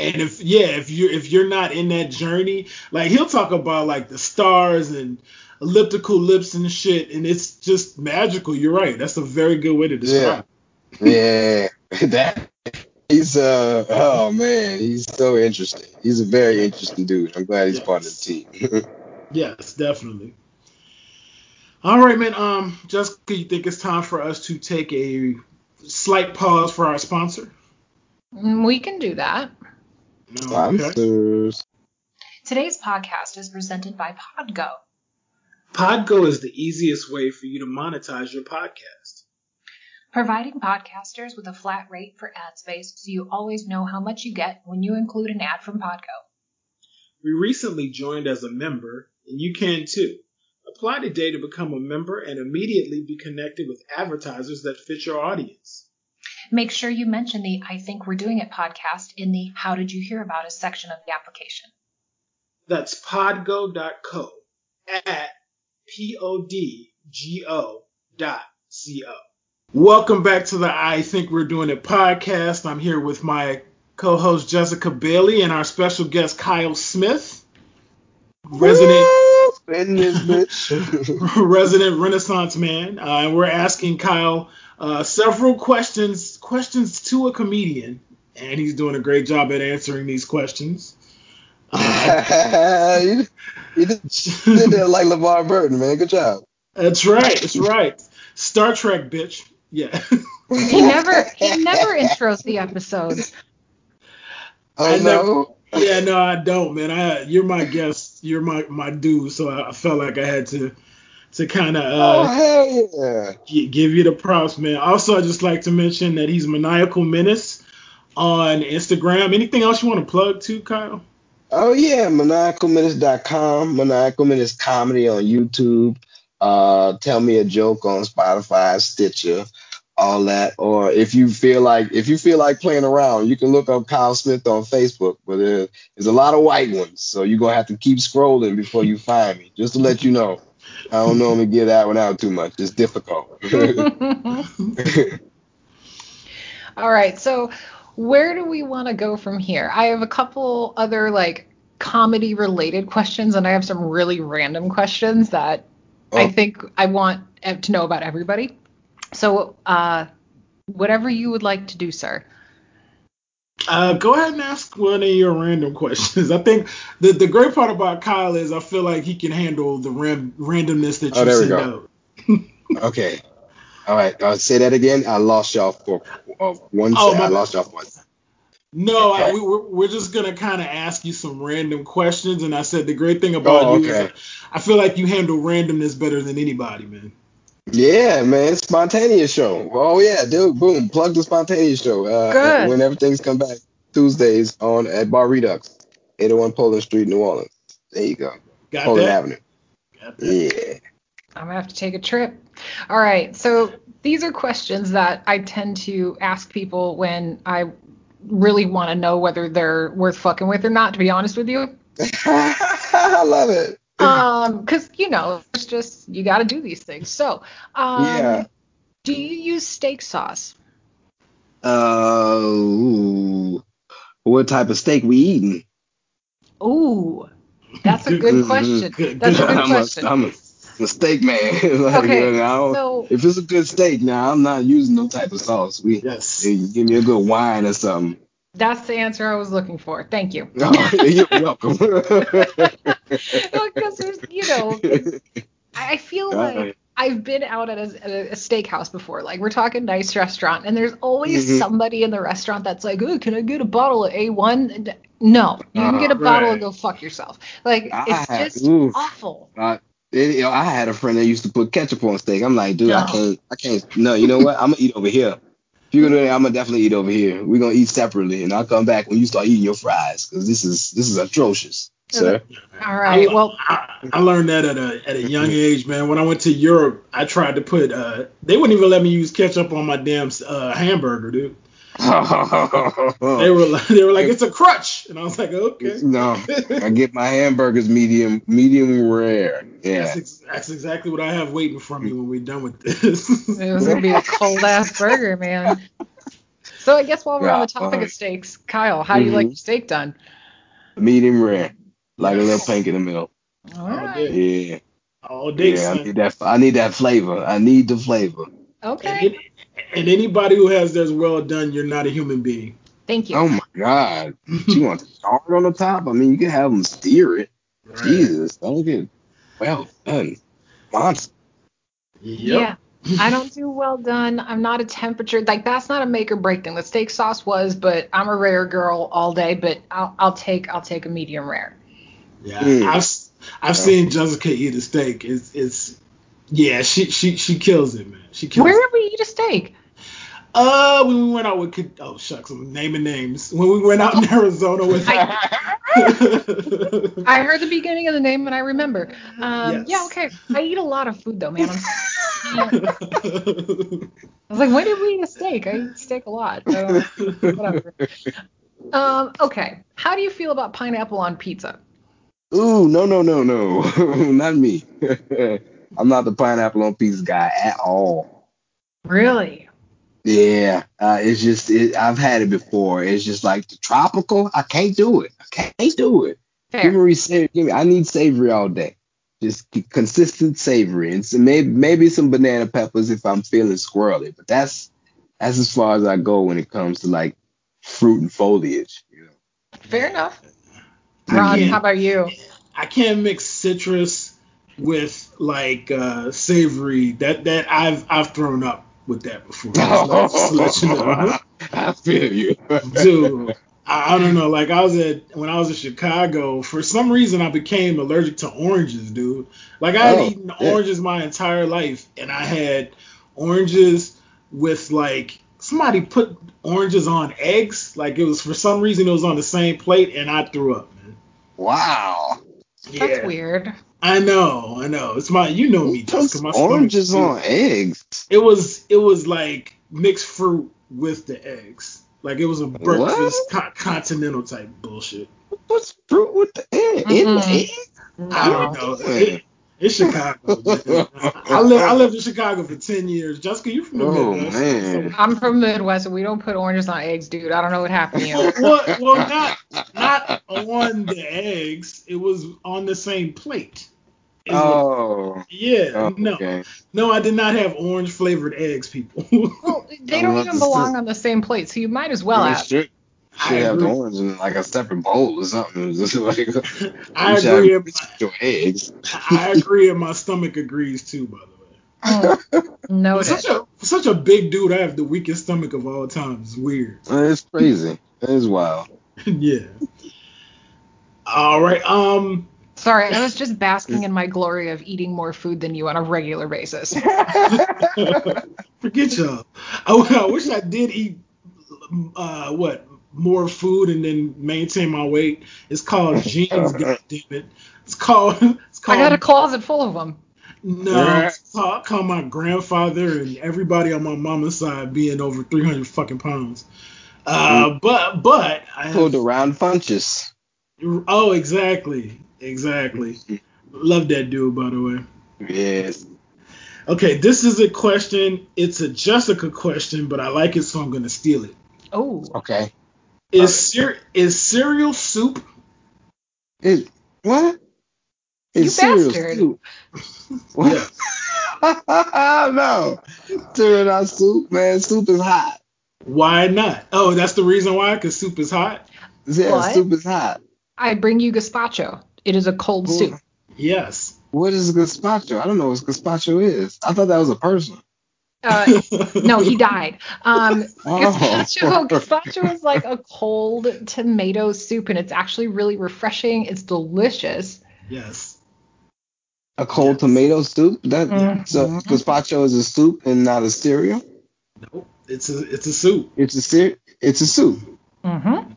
And if yeah, if you're if you're not in that journey, like he'll talk about like the stars and elliptical lips and shit, and it's just magical. You're right. That's a very good way to describe. Yeah, (laughs) that he's uh oh man, he's so interesting. He's a very interesting dude. I'm glad he's part of the team. it. (laughs) Yes, definitely. All right, man. Um, Jessica, you think it's time for us to take a slight pause for our sponsor? Mm, We can do that. No, okay. Sponsors. Today's podcast is presented by Podgo. Podgo is the easiest way for you to monetize your podcast. providing podcasters with a flat rate for ad space so you always know how much you get when you include an ad from Podgo. We recently joined as a member, and you can too. Apply today to become a member and immediately be connected with advertisers that fit your audience. Make sure you mention the I Think We're Doing It podcast in the How Did You Hear About Us section of the application. That's podgo.co at P-O-D-G-O dot C-O. Welcome back to the I Think We're Doing It podcast. I'm here with my co-host Jessica Bailey and our special guest Kyle Smith, resident (laughs) (laughs) resident Renaissance man, uh, and we're asking Kyle uh, several questions, questions to a comedian, and he's doing a great job at answering these questions. Uh, (laughs) you, you did did that like LeVar Burton, man. Good job. that's right, that's right. Star Trek, bitch. Yeah. He never he never intros the episodes. Oh I no. yeah, no, I don't, man. I you're my guest, you're my my dude, so I, I felt like I had to to kind of Oh uh, hell yeah. gi- give you the props, man. Also, I just like to mention that he's maniacal menace on Instagram. Anything else you want to plug too, Kyle? Oh yeah, maniacalminutes.com, maniacal minutes comedy on YouTube. Uh, tell me a joke on Spotify, Stitcher. all that. Or if you feel like if you feel like playing around, you can look up Kyle Smith on Facebook. But there, there's a lot of white ones, so you're gonna have to keep scrolling before you find me. Just to let you know. I don't normally give that one out too much. It's difficult. (laughs) (laughs) All right. So where do we want to go from here? I have a couple other like comedy related questions and I have some really random questions that oh. I think I want to know about everybody. So, uh, whatever you would like to do, sir. Uh, go ahead and ask one of your random questions. I think the the great part about Kyle is I feel like he can handle the ram- randomness that oh, you send out. okay. All right. I'll say that again. I lost y'all for uh, one. Oh, I lost y'all for no, okay. I, we, we're, we're just gonna kind of ask you some random questions, and I said the great thing about oh, you is I feel like you handle randomness better than anybody, man. Yeah, man, spontaneous show. Oh yeah, dude, boom, plug the spontaneous show. Uh, Good. When everything's come back Tuesdays on at Bar Redux, 801 Poland Street, New Orleans. There you go. Got Poland that? Avenue. Got that. Yeah. I'm gonna have to take a trip. All right, so these are questions that I tend to ask people when I really want to know whether they're worth fucking with or not. To be honest with you. (laughs) I love it. Um, because you know, it's just you got to do these things. So, um, yeah. Do you use steak sauce? Uh, ooh. what type of steak we eating? Ooh, that's a good (laughs) question. That's a good question. I'm a, I'm a a steak man. (laughs) like, okay, you know, so, if it's a good steak, now I'm not using no type of sauce. We yes. give me a good wine or something. That's the answer I was looking for. Thank you. Oh, (laughs) you're welcome. (laughs) Because there's, you know, I feel like I've been out at a, a, steakhouse before. Like we're talking nice restaurant, and there's always mm-hmm. somebody in the restaurant that's like, "Oh, can I get a bottle of A1?" No, you can get a bottle and go fuck yourself. Like it's just oof. awful. Uh, it, you know, I had a friend that used to put ketchup on steak. I'm like, dude, no. I can't, I can't. No, you know what? I'm gonna eat over here. If you're gonna, I'm gonna definitely eat over here. We're gonna eat separately, and I'll come back when you start eating your fries, because this is this is atrocious, sir. All right. I, well, I, I, learned that at a at a young (laughs) age, man. When I went to Europe, I tried to put. Uh, they wouldn't even let me use ketchup on my damn uh, hamburger, dude. They were like, they were like, it's a crutch, and I was like, okay. No, I get my hamburgers medium, medium rare. Yeah, that's, ex- that's exactly what I have waiting for me when we're done with this. it was gonna be a cold ass burger, man. So I guess while we're on the topic of steaks, Kyle, how do you mm-hmm. like your steak done? Medium rare, like a little pink in the middle. All right. Yeah. All day. Yeah, son. I need that. I need that flavor. I need the flavor. Okay. And anybody who has theirs well done, you're not a human being. Thank you. Oh my God. you want to start on the top? I mean, you can have them steer it. Right. Jesus, don't get well done. Monster. Yep. Yeah. I don't do well done. I'm not a temperature like that's not a make or break thing. The steak sauce was, but I'm a rare girl all day. But I'll, I'll take I'll take a medium rare. Yeah, mm. I've I've seen Jessica eat a steak. It's it's yeah, she she she kills it, man. She kills. Where did we eat a steak? Uh, when we went out with oh shucks, I'm naming names. When we went out in Arizona with. I, (laughs) I heard the beginning of the name and I remember. Um, yes. Yeah, okay. I eat a lot of food though, man. (laughs) I was like, when did we eat a steak? I eat steak a lot. So whatever. Um, okay. How do you feel about pineapple on pizza? Ooh, no, no, no, no, (laughs) not me. I'm not the pineapple on pizza guy at all. Really? Yeah, uh, it's just it, I've had it before. It's just like the tropical. I can't do it. I can't do it. Fair. Give me savory. Give me. I need savory all day. Just consistent savory and some, maybe maybe some banana peppers if I'm feeling squirrely. But that's that's as far as I go when it comes to like fruit and foliage. You know. Fair enough. Ron, how about you? I can't mix citrus with like uh, savory. That that I've I've thrown up with that before. Just, let you know. (laughs) I feel you, dude. I, I, don't know. Like I was at when I was in Chicago, for some reason I became allergic to oranges, dude. Like I had oh, eaten yeah. oranges my entire life, and I had oranges with like somebody put oranges on eggs. Like it was for some reason it was on the same plate, and I threw up, man. Wow. Yeah. That's weird. I know, I know. It's my, you know me, Jessica. My oranges on eggs. It was, it was like mixed fruit with the eggs. Like it was a breakfast co- continental type bullshit. What's fruit with the egg? In the mm-hmm. egg? I don't know. It- it's Chicago. I lived I lived in Chicago for ten years. Jessica, you from the Oh, Midwest? man. I'm from the Midwest, and we don't put oranges on eggs, dude. I don't know what happened to you. well, (laughs) well, well, not not on the eggs. It was on the same plate. Is what- Oh. yeah. oh, No, okay. no, I did not have orange flavored eggs, people. Well, they don't even belong on the same plate, so you might as well You have. should, I have the agree. orange in like a separate bowl or something. (laughs) Just like, I should have agree. and mixed with your eggs. I agree, and my stomach agrees too. By the way, Mm, for Noted. such a such a big dude, I have the weakest stomach of all time. It's weird. It's crazy. It is wild. (laughs) yeah. All right. Um. Sorry, I was (laughs) just basking in my glory of eating more food than you on a regular basis. Forget y'all. I, I wish I did eat uh what more food and then maintain my weight. It's called (laughs) genes, goddammit. It's called (laughs) it's called. I called got a closet full of them. no. It's called, called my grandfather and everybody on my mama's side being over 300 fucking pounds. Uh, but but I Pulled have, around punches. oh exactly exactly. Love that dude by the way. Yes. Okay, this is a question. It's a Jessica question, but I like it, so I'm gonna steal it. Oh, Okay. Is cer- is cereal soup? It what? You cereal bastard. soup. (laughs) What? (laughs) no. Cereal not soup, man. Soup is hot. Why not? Oh, that's the reason why, because soup is hot. Yeah, What? soup is hot. I bring you gazpacho. It is a cold Ooh. soup. Yes. What is gazpacho? I don't know what gazpacho is. I thought that was a person. Uh, no, he died. Um, (laughs) Oh. (laughs) gazpacho, gazpacho is like a cold tomato soup, and it's actually really refreshing. It's delicious. yes. A cold Yes. tomato soup? That Mhm. so gazpacho is a soup and not a cereal? Nope. It's a it's a soup. It's a cer- it's a soup. Mm-hmm.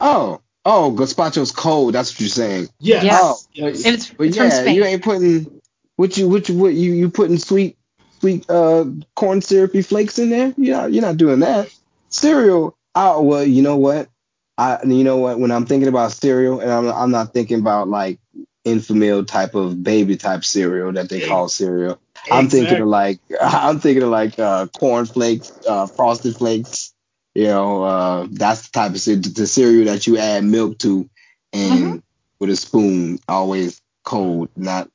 Oh. Oh, gazpacho's cold. That's what you're saying. Yes. Yes. Oh, Yes. And it's, But it's from yeah, Spain. you ain't putting what you what you what you you putting sweet sweet uh corn syrupy flakes in there. You're not, you're not doing that. Cereal. Oh well, you know what? I you know what? When I'm thinking about cereal, and I'm I'm not thinking about like Enfamil type of baby type cereal that they call cereal. I'm thinking of like (laughs) I'm thinking of like uh, corn flakes, uh, frosted flakes. You know, uh, that's the type of cere- the cereal that you add milk to, and with a spoon, always cold, not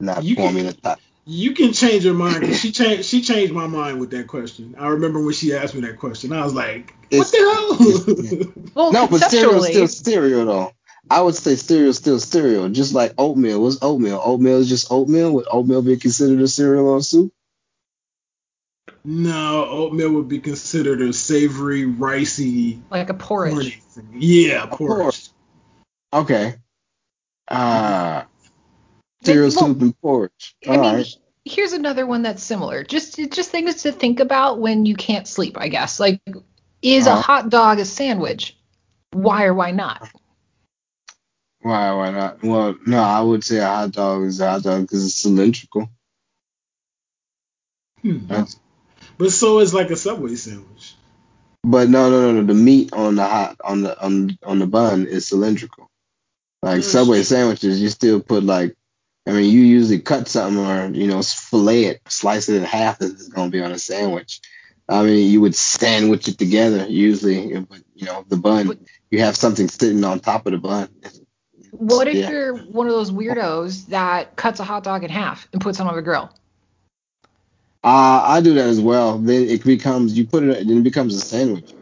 not You can- formula type. You can change your mind because she changed. She changed my mind with that question. I remember when she asked me that question. I was like, "What It's- the hell?" (laughs) Well, No, but cereal is still cereal though. I would say cereal is still cereal, just like oatmeal. What's oatmeal? Oatmeal is just oatmeal. Would oatmeal be considered a cereal or a soup? no, oatmeal would be considered a savory, ricey, like a porridge. corny thing. Yeah, porridge. porridge. Okay. Uh They- cereal well, soup and porridge. I mean, right. here's another one that's similar. Just just things to think about when you can't sleep, I guess. Like, is a Uh-huh. hot dog a sandwich? Why or why not? Why? Or why not? Well, no, I would say a hot dog is a hot dog because it's cylindrical. Hmm. That's- But so is like a Subway sandwich. But no, no, no, no. The meat on the hot on the on on the bun is cylindrical. Like. Subway sandwiches, you still put like, I mean, you usually cut something or you know fillet it, slice it in half. If it's gonna be on a sandwich. I mean, you would sandwich it together usually, but you know the bun, you have something sitting on top of the bun. What if Yeah. you're one of those weirdos that cuts a hot dog in half and puts it on the grill? Uh, I do that as well. Then it becomes you put it, then it becomes a sandwich.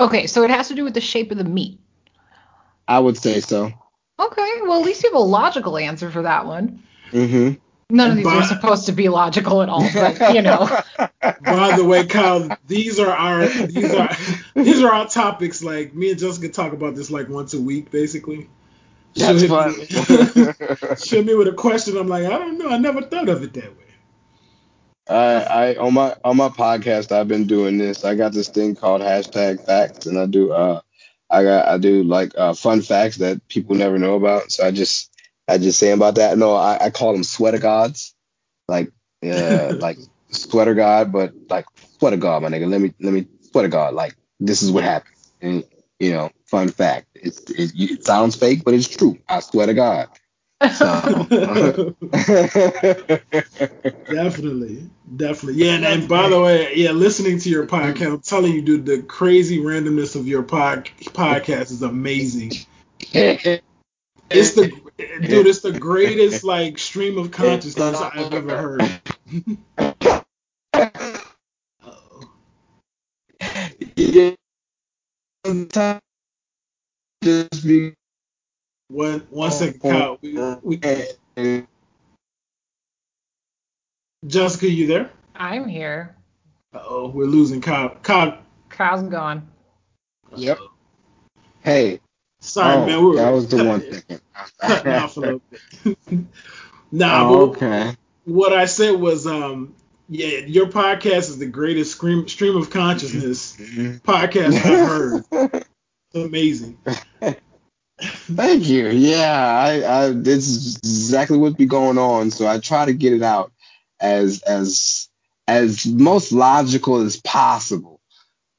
Okay, so it has to do with the shape of the meat. I would say so. Okay, well at least you have a logical answer for that one. Mm-hmm. None of these But- are supposed to be logical at all, but you know. (laughs) By the way, Kyle, these are our these are these are our topics. Like me and Jessica talk about this like once a week, basically. She'll That's hit fun. me- she'll me with a question. I'm like, I don't know. I never thought of it that way. I, I on my on my podcast I've been doing this. I got this thing called hashtag facts, and I do uh I got I do like uh fun facts that people never know about. So I just I just say about that. No, I, I call them sweater gods, like uh (laughs) like sweater god, but like swear to God, my nigga, let me let me swear to God, like this is what happened. And you know, fun fact, it, it, it sounds fake, but it's true. I swear to God. So. (laughs) definitely, definitely, yeah. And, and by the way, yeah, listening to your podcast, I'm telling you, dude, the crazy randomness of your pod, podcast is amazing. (laughs) It's the dude, it's the greatest like stream of consciousness I've ever heard. (laughs) yeah. Just be one one second, Kyle. We, we, Jessica, you there? I'm here. oh, we're losing Kyle. Kyle. Kyle's gone. Yep. Hey. Sorry, oh, man. We were that was the one (laughs) thing. cutting off a little bit. (laughs) nah, Oh, but okay. what I said was, um, yeah, your podcast is the greatest stream stream of consciousness podcast I've heard. (laughs) Amazing. Thank you. Yeah, I, I this is exactly what be going on. So I try to get it out as as as most logical as possible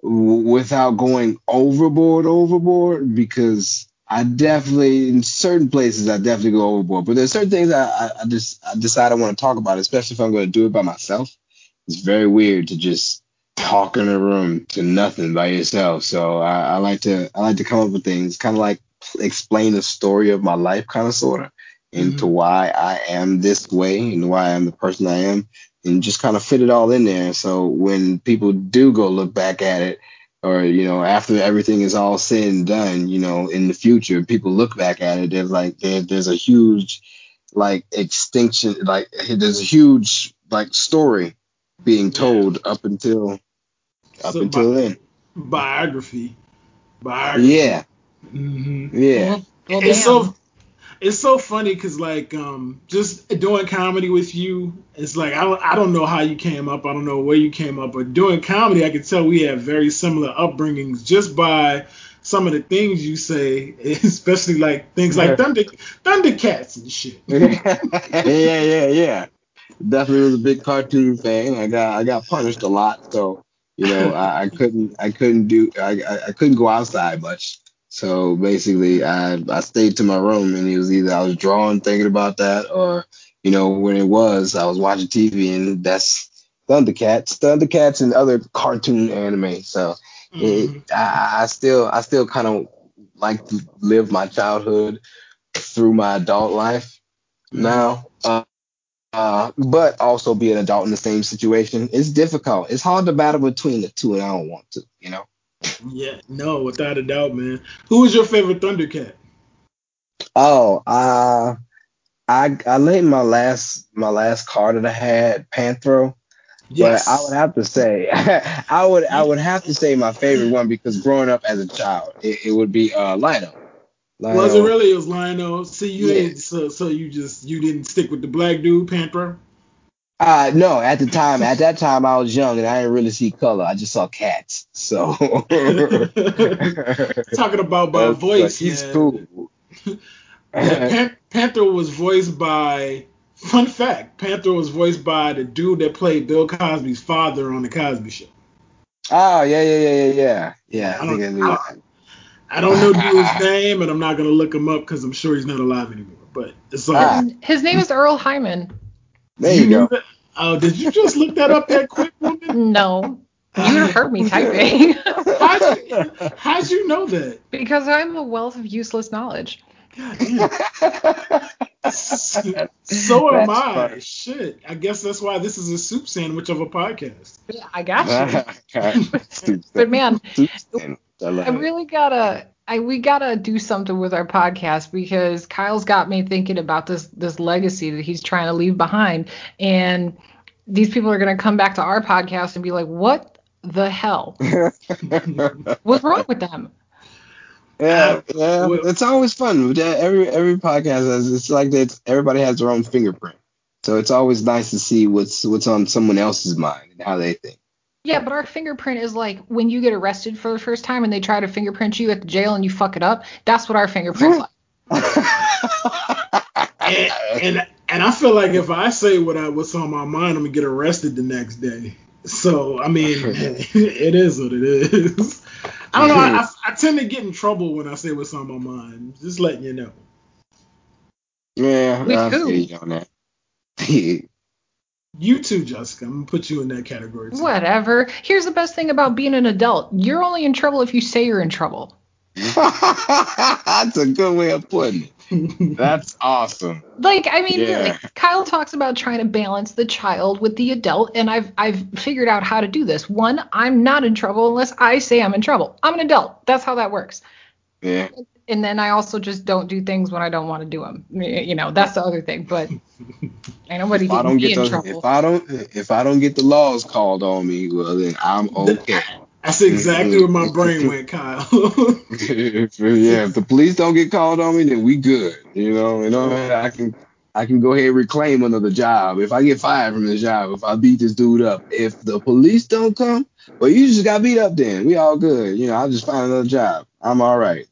without going overboard overboard because I definitely in certain places I definitely go overboard. But there's certain things I, I, I just I decide I want to talk about, especially if I'm going to do it by myself. It's very weird to just talk in a room to nothing by yourself. So I, I like to I like to come up with things, kind of like explain the story of my life, kind of sort of, into Mhm. why I am this way and why I'm the person I am, and just kind of fit it all in there. So when people do go look back at it, or you know, after everything is all said and done, you know, in the future, people look back at it, there's like there, there's a huge like extinction, like there's a huge like story being told up until up So until bi- then. biography. Biography. Yeah, hmm yeah. Well, well, it's so it's so funny because like um just doing comedy with you it's like I don't, I don't know how you came up i don't know where you came up but doing comedy i can tell we have very similar upbringings just by some of the things you say (laughs) especially like things like thunder thundercats and shit (laughs) yeah, yeah, yeah. Definitely was a big cartoon fan. I got I got punished a lot, so you know I, I couldn't I couldn't do I, I I couldn't go outside much. So basically, I I stayed to my room, and it was either I was drawing, thinking about that, or you know when it was I was watching TV, and that's Thundercats, Thundercats, and other cartoon anime. So Mhm. it, I, I still I still kind of like to live my childhood through my adult life now. Uh, uh, but also be an adult in the same situation. It's difficult. It's hard to battle between the two, and I don't want to, you know. Yeah no without a doubt man. Who was your favorite thundercat? Oh, uh, I I laid my last my last card that I had Panthro, yes. But I would have to say (laughs) I would I would have to say my favorite one because growing up as a child, it, it would be uh Lion-O. Lion-O. was it really? It was lionel? See you Yeah. so so you just you didn't stick with the black dude panther Uh, no, at the time, at that time, I was young and I didn't really see color. I just saw cats. So (laughs) (laughs) talking about by That's- voice he's man. cool. (laughs) Pan- Panther was voiced by. Fun fact: Panther was voiced by the dude that played Bill Cosby's father on the Cosby Show. Oh yeah, yeah, yeah, yeah, yeah. Yeah, I I think I don't- knew I that. I don't know dude's name, and I'm not gonna look him up because I'm sure he's not alive anymore. But it's all Ah. His name is Earle Hyman. There you knew go. that? Oh, did you just look that up that quick, woman? (laughs) No, you uh, heard me typing. How'd you, how'd you know that? because I'm a wealth of useless knowledge. God damn. (laughs) So am That's I. funny. Shit. I guess that's why this is a soup sandwich of a podcast. Yeah, I got you. (laughs) But man. I I really gotta I we gotta do something with our podcast because Kyle's got me thinking about this this legacy that he's trying to leave behind. And these people are gonna come back to our podcast and be like, What the hell? (laughs) What's wrong with them? yeah, uh, yeah. It's always fun. Yeah, Every every podcast has it's like that. Everybody has their own fingerprint. So it's always nice to see what's what's on someone else's mind and how they think. Yeah, but our fingerprint is like when you get arrested for the first time and they try to fingerprint you at the jail and you fuck it up. That's what our fingerprint's like. and, (laughs) and and I feel like if I say what I what's on my mind, I'm gonna get arrested the next day. So I mean, (laughs) it is what it is. I don't know. I, I, I, tend to get in trouble when I say what's on my mind. Just letting you know. Yeah, With I who? feel on that. (laughs) You too, Jessica. I'm gonna put you in that category. Too. Whatever. Here's the best thing about being an adult. You're only in trouble if you say you're in trouble. (laughs) That's a good way of putting it. That's awesome. Like, I mean, Yeah. really, Kyle talks about trying to balance the child with the adult, and I've I've figured out how to do this. One, I'm not in trouble unless I say I'm in trouble. I'm an adult. That's how that works. Yeah. And then I also just don't do things when I don't want to do them. You know, that's the other thing. But (laughs) ain't nobody If I getting don't me get in the, trouble. if I don't if I don't get the laws called on me, well then I'm okay. (laughs) That's exactly where my brain mm-hmm. went, Kyle. (laughs) yeah, if the police don't get called on me, then we good. You know, you know, I can I can go ahead and reclaim another job. If I get fired from the job, if I beat this dude up, if the police don't come, well, you just got beat up. Then we all good. You know, I'll just find another job. I'm all right.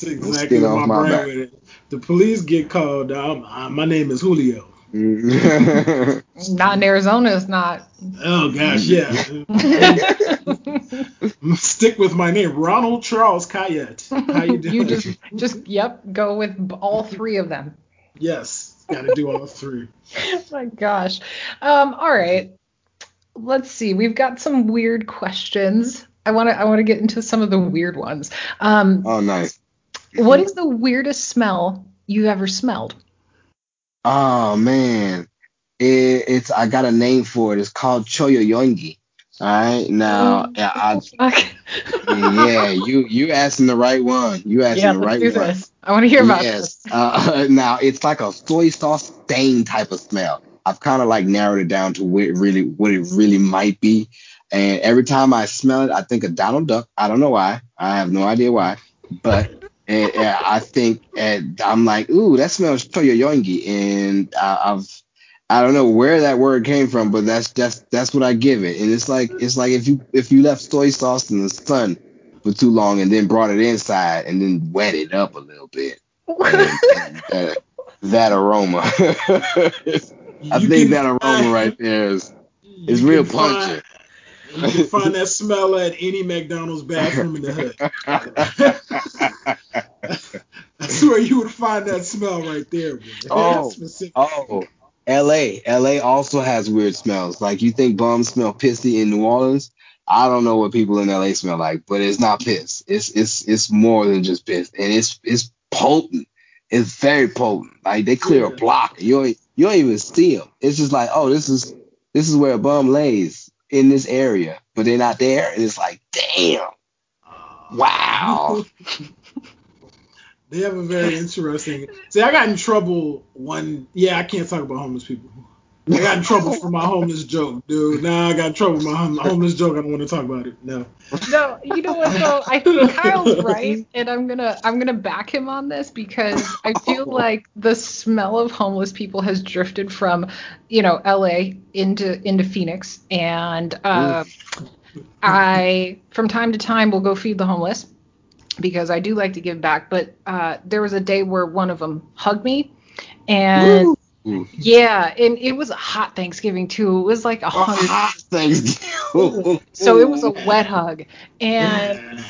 That's exactly skin my my brain back. went. The police get called. Um, uh, my name is Julio. Not in Arizona, it's not. Oh gosh, yeah. (laughs) (laughs) Stick with my name, Ronald Charles Kayet. How you doing? you just just yep, go with all three of them. yes, got to do all three. Oh (laughs) my gosh. Um, all right. Let's see. We've got some weird questions. I want to I want to get into some of the weird ones. Um, oh, nice. What is the weirdest smell you've ever smelled? Oh man, it, it's I got a name for it. It's called choyoyongi. All right, now yeah, I, Fuck. yeah, you you asking the right one. You asking yeah, the let's right do one. this. I want to hear about yes. this. Uh, (laughs) now it's like a soy sauce stain type of smell. I've kind of like narrowed it down to what it really what it really might be. And every time I smell it, I think of Donald Duck. I don't know why. I have no idea why. But eh, eh, I think and I'm like, ooh, that smells choyoyongi. And I, I've I don't know where that word came from, but that's that's that's what I give it. And it's like it's like if you if you left soy sauce in the sun for too long and then brought it inside and then wet it up a little bit. And (laughs) that, that aroma. (laughs) I You think that aroma find- right there is is real find- You can find that smell at any McDonald's bathroom in the hood. (laughs) That's where you would find that smell right there. Man. Oh. Oh, L.A. L.A. also has weird smells. Like you think bums smell pissy in New Orleans. I don't know what people in L.A. smell like, but it's not piss. It's it's it's more than just piss, and it's it's potent. It's very potent. Like they clear a block. You don't you don't even see them. It's just like, oh, this is this is where a bum lays in this area, but they're not there. And it's like, damn, wow. (laughs) They have a very interesting. See, I got in trouble one. Yeah, I can't talk about homeless people. I got in trouble for my homeless joke, dude. Nah, I got in trouble with my hom- homeless joke. I don't want to talk about it. No. No, you know what though? I think Kyle's right, and I'm gonna I'm gonna back him on this because I feel (laughs) like the smell of homeless people has drifted from, you know, L.A. into into Phoenix, and uh, I from time to time will go feed the homeless because I do like to give back. But uh, there was a day where one of them hugged me, and Ooh. yeah, and it was a hot Thanksgiving too. It was like a hundred. hot Thanksgiving. (laughs) So it was a wet hug, and Yeah.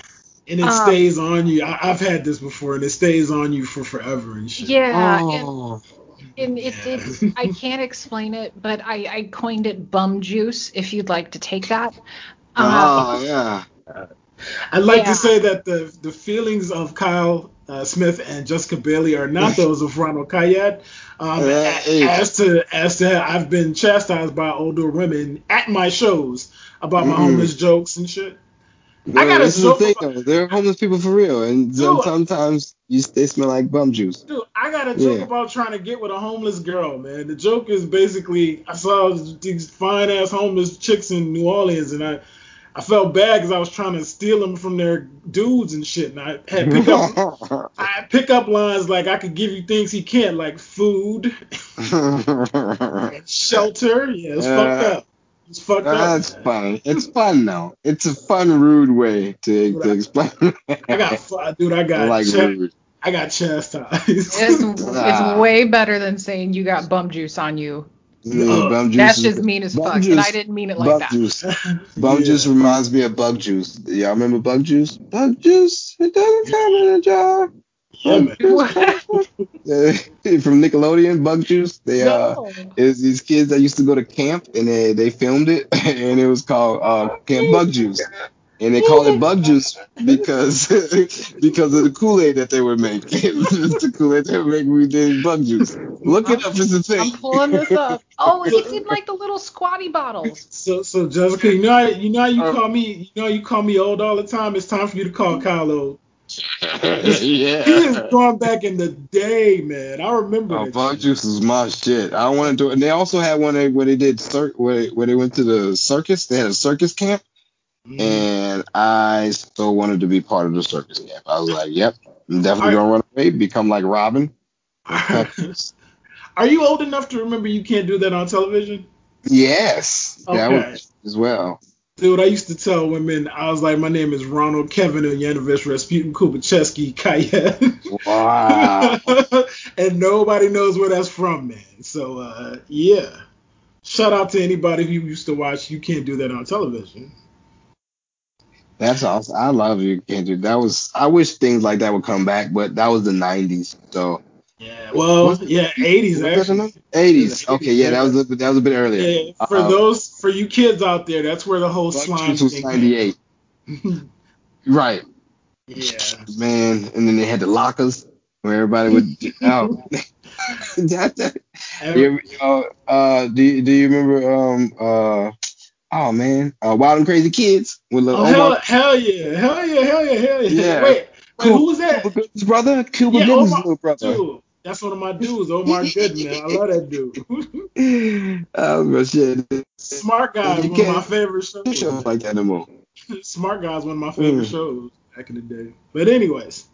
And it Um, stays on you. I, I've had this before, and it stays on you for forever and shit. yeah, and Oh. And it, it's I can't explain it, but I, I coined it bum juice. If you'd like to take that. Uh, Oh yeah. I'd like Yeah. to say that the the feelings of Kyle uh, Smith and Jessica Bailey are not those of Ronald Kayat. Um, hey. as to as to I've been chastised by older women at my shows about my Mm-mm. homeless jokes and shit. I got a this is the joke thing about- though. They're homeless people for real, and Dude. sometimes you they smell like bum juice. Dude, I got a joke Yeah. about trying to get with a homeless girl, man. The joke is basically I saw these fine ass homeless chicks in New Orleans, and I I felt bad because I was trying to steal them from their dudes and shit, and I had pick up (laughs) I had pick up lines like I could give you things he can't, like food, (laughs) shelter. Yeah, it's Uh, fucked up. It's fucked That's up. fun. It's fun though. It's a fun, rude way to, to Right. explain. I got, dude, I got, like cha- rude. I got chastised. it's, (laughs) it's way better than saying you got bum juice on you. Yeah, bum juice. That's is- just mean as bum fuck, and I didn't mean it like bum that. juice. (laughs) Bum Yeah. juice reminds me of bug juice. Y'all remember bug juice? Bug juice. It doesn't come in a jar. Yeah. (laughs) Uh, (laughs) from Nickelodeon, bug juice. They uh, No. is these kids that used to go to camp and they, they filmed it and it was called uh, Camp Bug Juice. And they called it bug juice because (laughs) because of the Kool-Aid that they were making. (laughs) the Kool-Aid they were making we did bug juice. Look it up, it's a thing. I'm pulling this up. Oh, it's in like the little squatty bottles. So, so Jessica, you know, how, you know, how you Uh, call me, you know, you call me old all the time. It's time for you to call Kyle old. He is going back in the day, man. I remember Oh, bug juice is my shit. I want to do it. And they also had one where where they did cir- where they, where they went to the circus. They had a circus camp, And I still wanted to be part of the circus camp. I was like, "Yep, I'm definitely gonna run away, become like Robin." (laughs) Are you old enough to remember you can't do that on television? Yes, that Okay. was as well. Dude, I used to tell women, I was like, my name is Ronald Kevin Yanovich Rasputin Kubacheski Kaya. Wow. (laughs) and nobody knows where that's from, man. So, uh, yeah. Shout out to anybody who used to watch You Can't Do That on television. That's awesome. I love you, Kendrick. That was. I wish things like that would come back, but that was the '90s. So Yeah, well, yeah, 80s Was that the actually. 80s. Okay, yeah, that was a, that was a bit earlier. Yeah, for Uh, those, for you kids out there, that's where the whole Bug slime was thing 98. (laughs) Right. yeah. man. And then they had the lockers where everybody would. (laughs) oh, (laughs) that, that, you, you know, uh, do you, do you remember um uh oh man uh, Wild and Crazy Kids with little Oh, hell, Omar hell yeah, hell yeah, hell yeah, hell yeah. Yeah. Wait, wait, Cuba- who was that? Cuba Gooding's brother, Cuba Yeah, Gooding's Omar- little brother. Dude, that's one of my dudes, Omar Gooding. I love that dude. oh my shit. Smart Guy is You one of my can't- favorite shows. Shows like that no. (laughs) Smart Guy is one of my favorite Mm. shows back in the day. But anyways,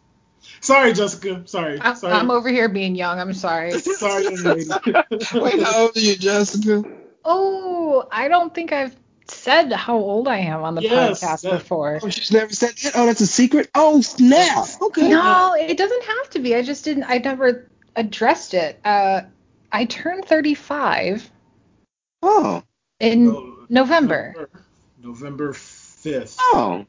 sorry, Jessica. Sorry, I'm, sorry. I'm over here being young. I'm sorry. (laughs) sorry, young lady. (laughs) Wait, how old are you, Jessica? Oh, I don't think I've said how old I am on the Yes, podcast that- before. Oh, she's never said that. Oh, that's a secret. Oh snap. Okay. No, it doesn't have to be. I just didn't. I never addressed it. Uh, I turned 35 Oh. in No, November. November 5th. Oh.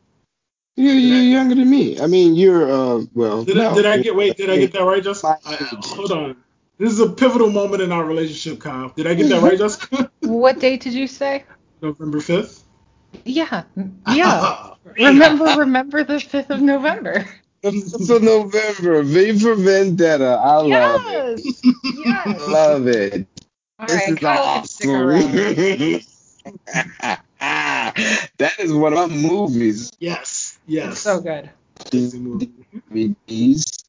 You're, you're younger than me. I mean, you're uh well. Did, I, did I get wait? Did I get that right, Jessica? My I- I- hold on. This is a pivotal moment in our relationship, Kyle. Did I get that right, Jessica? (laughs) What date did you say? November 5th? (laughs) Yeah, yeah. remember, remember the 5th of November. So November, V for Vendetta. I love it. Yes, yes. (laughs) Love it. All This right, is Kyle can stick around. awesome. (laughs) that is one of my movies. Yes, It's yes. so good. Disney movie. DVDs.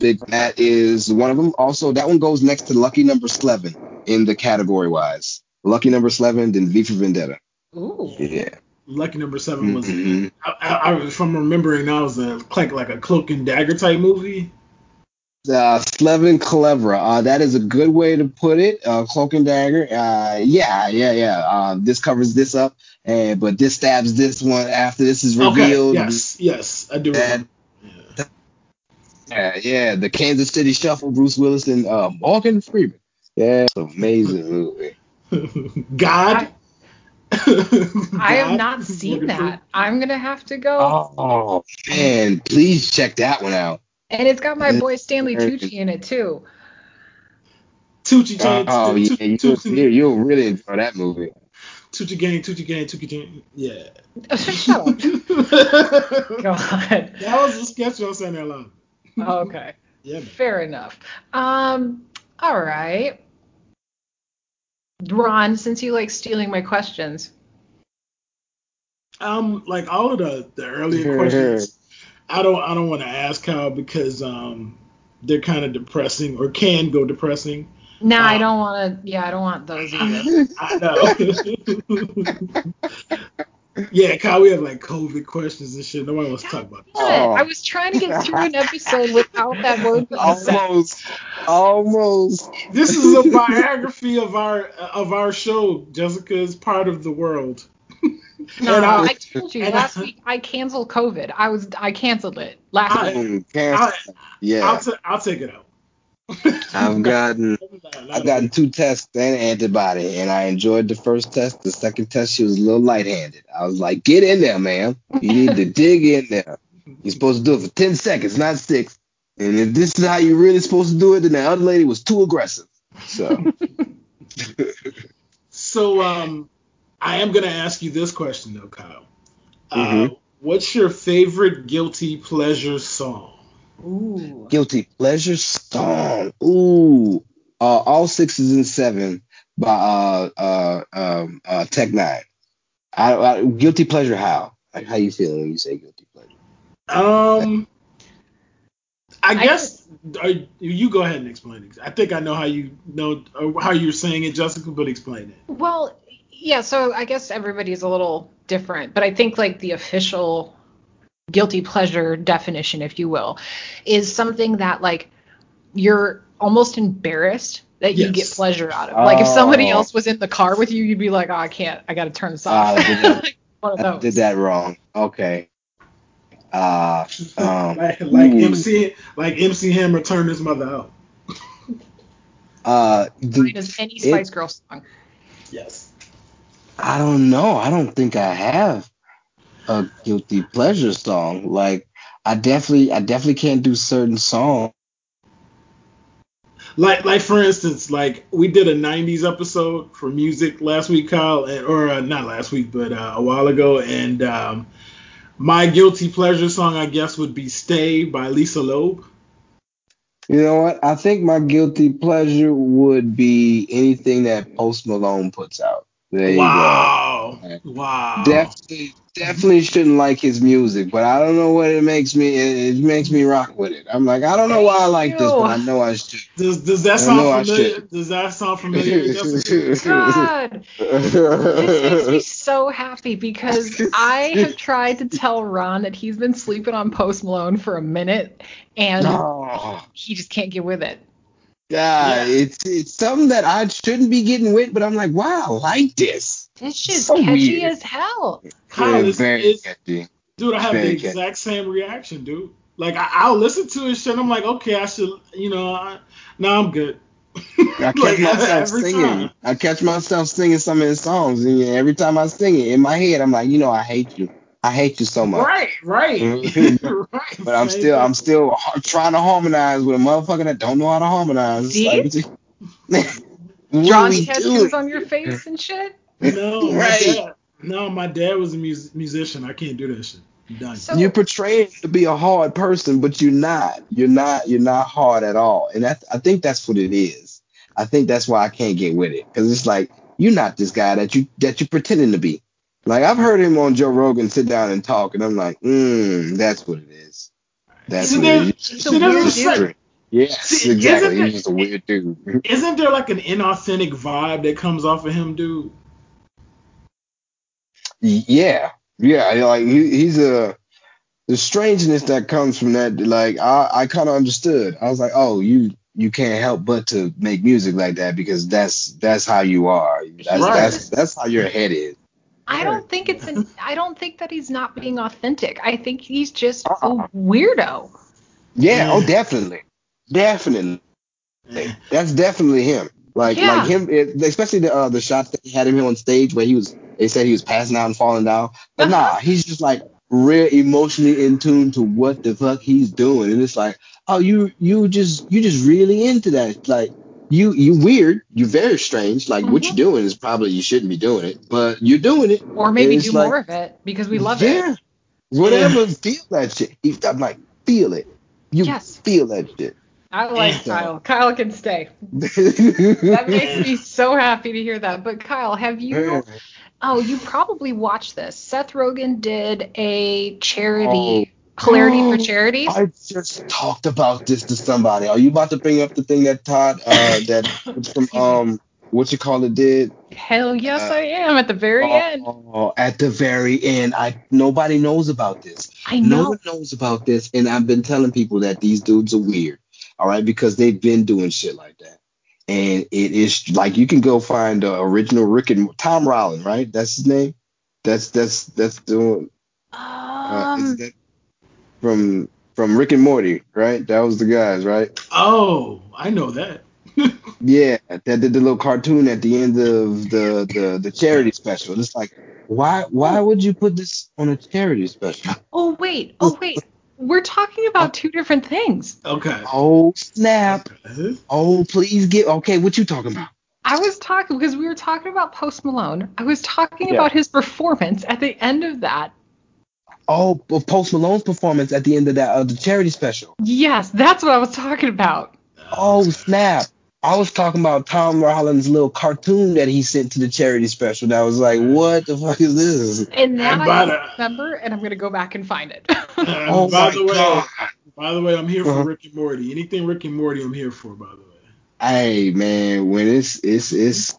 Big that is one of them. Also, that one goes next to Lucky Number Slevin in the category wise. Lucky Number Slevin, then V for Vendetta. Ooh. Yeah. Lucky Number Seven was, Mhm. I, I, I, if I'm remembering now, it was a, like like a cloak and dagger type movie. Uh, Slevin Clever. Uh, that is a good way to put it. Uh, Cloak and Dagger. Uh, yeah, yeah, yeah. Uh, this covers this up, and but this stabs this one after this is revealed. Okay. Yes. Yes. I do. And- remember. Yeah, yeah. The Kansas City Shuffle. Bruce Willis and uh, Morgan Freeman. Yeah, it's an amazing movie. Yeah. (laughs) God. I have God? not seen that. I'm gonna have to go. Oh man, please check that one out. And it's got my boy Stanley Tucci in it too. Tucci Uh, Chain. oh yeah, you'll, Tucci, you'll really enjoy that movie. Tucci Gang, Tucci Gang, Tucci Gang. Yeah. (laughs) Shut up. (laughs) that was a sketch on Saturday Night Live. Okay. Yeah, man. Fair enough. Um. All right. Ron, since you like stealing my questions, Um, like all of the the earlier questions, I don't I don't want to ask Kyle because um they're kind of depressing or can go depressing. nah, I Um, don't want to. Yeah, I don't want those either. (laughs) I know. (laughs) (laughs) yeah, Kyle, we have like COVID questions and shit. Nobody wants to talk about Damn it. Oh. I was trying to get through an episode without that word almost, almost. this. This is a biography of our of our show. Jessica is part of the world. (laughs) No, And I- I told you last I- week I canceled COVID. I was I canceled it last I- week. Mm, cancer. I'll Yeah, I'll take it out. I've gotten I've gotten two tests and antibody, and I enjoyed the first test. The second test, she was a little light-handed. I was like, "Get in there, man. You need to dig in there. You're supposed to do it for ten seconds, not six. And if this is how you're really supposed to do it, then the other lady was too aggressive. So, (laughs) So um, I am gonna ask you this question though, Kyle. Uh, Mhm. what's your favorite guilty pleasure song? Ooh. guilty pleasure song. Ooh, uh, all sixes and seven by uh uh um uh Tech N9ne. I, I, guilty pleasure. How? Like, how you feeling when you say guilty pleasure? Um, I I guess uh, you go ahead and explain it. I think I know how you know uh, how you're saying it, Jessica, but explain it. Well, yeah, so I guess everybody's a little different, but I think like the official guilty pleasure definition, if you will, is something that like you're almost embarrassed that you get pleasure out of. Like if somebody Oh. else was in the car with you, you'd be like, oh, I can't, I got to turn this Ah, off. I did (laughs) that. Like, one of I did that wrong. Okay. Uh, (laughs) um, like like. MC like MC Hammer turned his mother out. uh, the- is any Spice Girl song. Yes. I don't know. I don't think I have a guilty pleasure song. Like, I definitely, I definitely can't do certain songs. Like like for instance, like we did a '90s episode for music last week, Kyle, and, or uh, not last week, but uh, a while ago, and um, my guilty pleasure song, I guess, would be "Stay" by Lisa Loeb. You know what? I think my guilty pleasure would be anything that Post Malone puts out. There you wow, go. wow. Definitely, definitely shouldn't like his music, but I don't know what it makes me. It, it makes me rock with it. I'm like, I don't know why I like this, but I know I should. Does does that I sound familiar? should. Does that sound familiar? (laughs) God, this makes me (laughs) so happy because I have tried to tell Ron that he's been sleeping on Post Malone for a minute and Oh, he just can't get with it. God, Yeah. it's it's something that I shouldn't be getting with, but I'm like, wow, I like this. It's just So catchy weird. as hell. Kyle, Yeah, it's- very it's- catchy. Dude, I have the Very catchy. exact same reaction, dude. Like I, I'll listen to his shit. I'm like, okay, I should, you know, I, no, I'm good. I (laughs) catch Like, myself every singing. time. I catch myself singing some of his songs, and every time I sing it in my head, I'm like, you know, I hate you. I hate you so much. Right, right, (laughs) right. But I'm still. I'm still trying to harmonize with a motherfucker that don't know how to harmonize. See? Like, (laughs) what are tattoos on your face and shit. No, (laughs) my Right. dad. No, my dad was a mus- musician. I can't do that shit. I'm done. So you portray to be a hard person, but you're not. You're not. You're not hard at all. And that, I think that's what it is. I think that's why I can't get with it because it's like you're not this guy that you that you're pretending to be. Like I've heard him on Joe Rogan sit down and talk, and I'm like, mm, that's what it is. That's See, what there- it is. he's see, a weird a dude. certain- Yes, See, exactly. isn't He's just a weird dude. (laughs) Isn't there like an inauthentic vibe that comes off of him, dude? Yeah, yeah. Like he, he's a the strangeness that comes from that. Like I, I kind of understood. I was like, oh, you you can't help but to make music like that because that's that's how you are. That's Right. that's that's how your head is. I don't think it's an (laughs) I don't think that he's not being authentic. I think he's just Uh-uh. a weirdo. Yeah. Oh, definitely, definitely. That's definitely him. Like Yeah. like him, it, especially the uh, the shots that he had him here on stage where he was. They said he was passing out and falling down, but Uh-huh. nah, he's just like real emotionally in tune to what the fuck he's doing, and it's like, oh, you you just you just really into that. Like you you weird, you very strange. Like what Mhm. you're doing is probably you shouldn't be doing it, but you're doing it. Or maybe do like- more of it because we love yeah, it. whatever. Feel that shit. I'm like, feel it. You Yes. feel that shit. I like Yeah. (laughs) Kyle. Kyle can stay. That (laughs) that makes me so happy to hear that. But Kyle, have you Oh, you probably watched this. Seth Rogen did a charity Hilarity for Charity. I just talked about this to somebody. Are you about to bring up the thing that Todd, uh, that (coughs) from um, what you call it, did? Hell yes, uh, I am at the very end. Oh, at the very end, I nobody knows about this. I know. No one knows about this, and I've been telling people that these dudes are weird. All right, because they've been doing shit like that, and it is like you can go find the original Rick and Tom Rollin, right? That's his name. That's that's that's the uh, Um, that from from Rick and Morty, right? That was the guys, right? Oh, I know that. (laughs) Yeah, that did the little cartoon at the end of the the the charity special. It's like, why why would you put this on a charity special? Oh wait, oh wait. We're talking about two different things. Okay. Oh snap! Uh-huh. Oh please get okay. What you talking about? I was talking because we were talking about Post Malone. I was talking Yeah. about his performance at the end of that. Oh, of Post Malone's performance at the end of that uh, the charity special. Yes, that's what I was talking about. Oh snap! I was talking about Tom Rollins' little cartoon that he sent to the charity special. That was like, what the fuck is this? And that And I by don't the- remember, and I'm gonna go back and find it. And (laughs) Oh by the way, god! by the way, I'm here for Uh-huh. Rick and Morty. Anything Rick and Morty, I'm here for. By the way. Hey man, when it's it's it's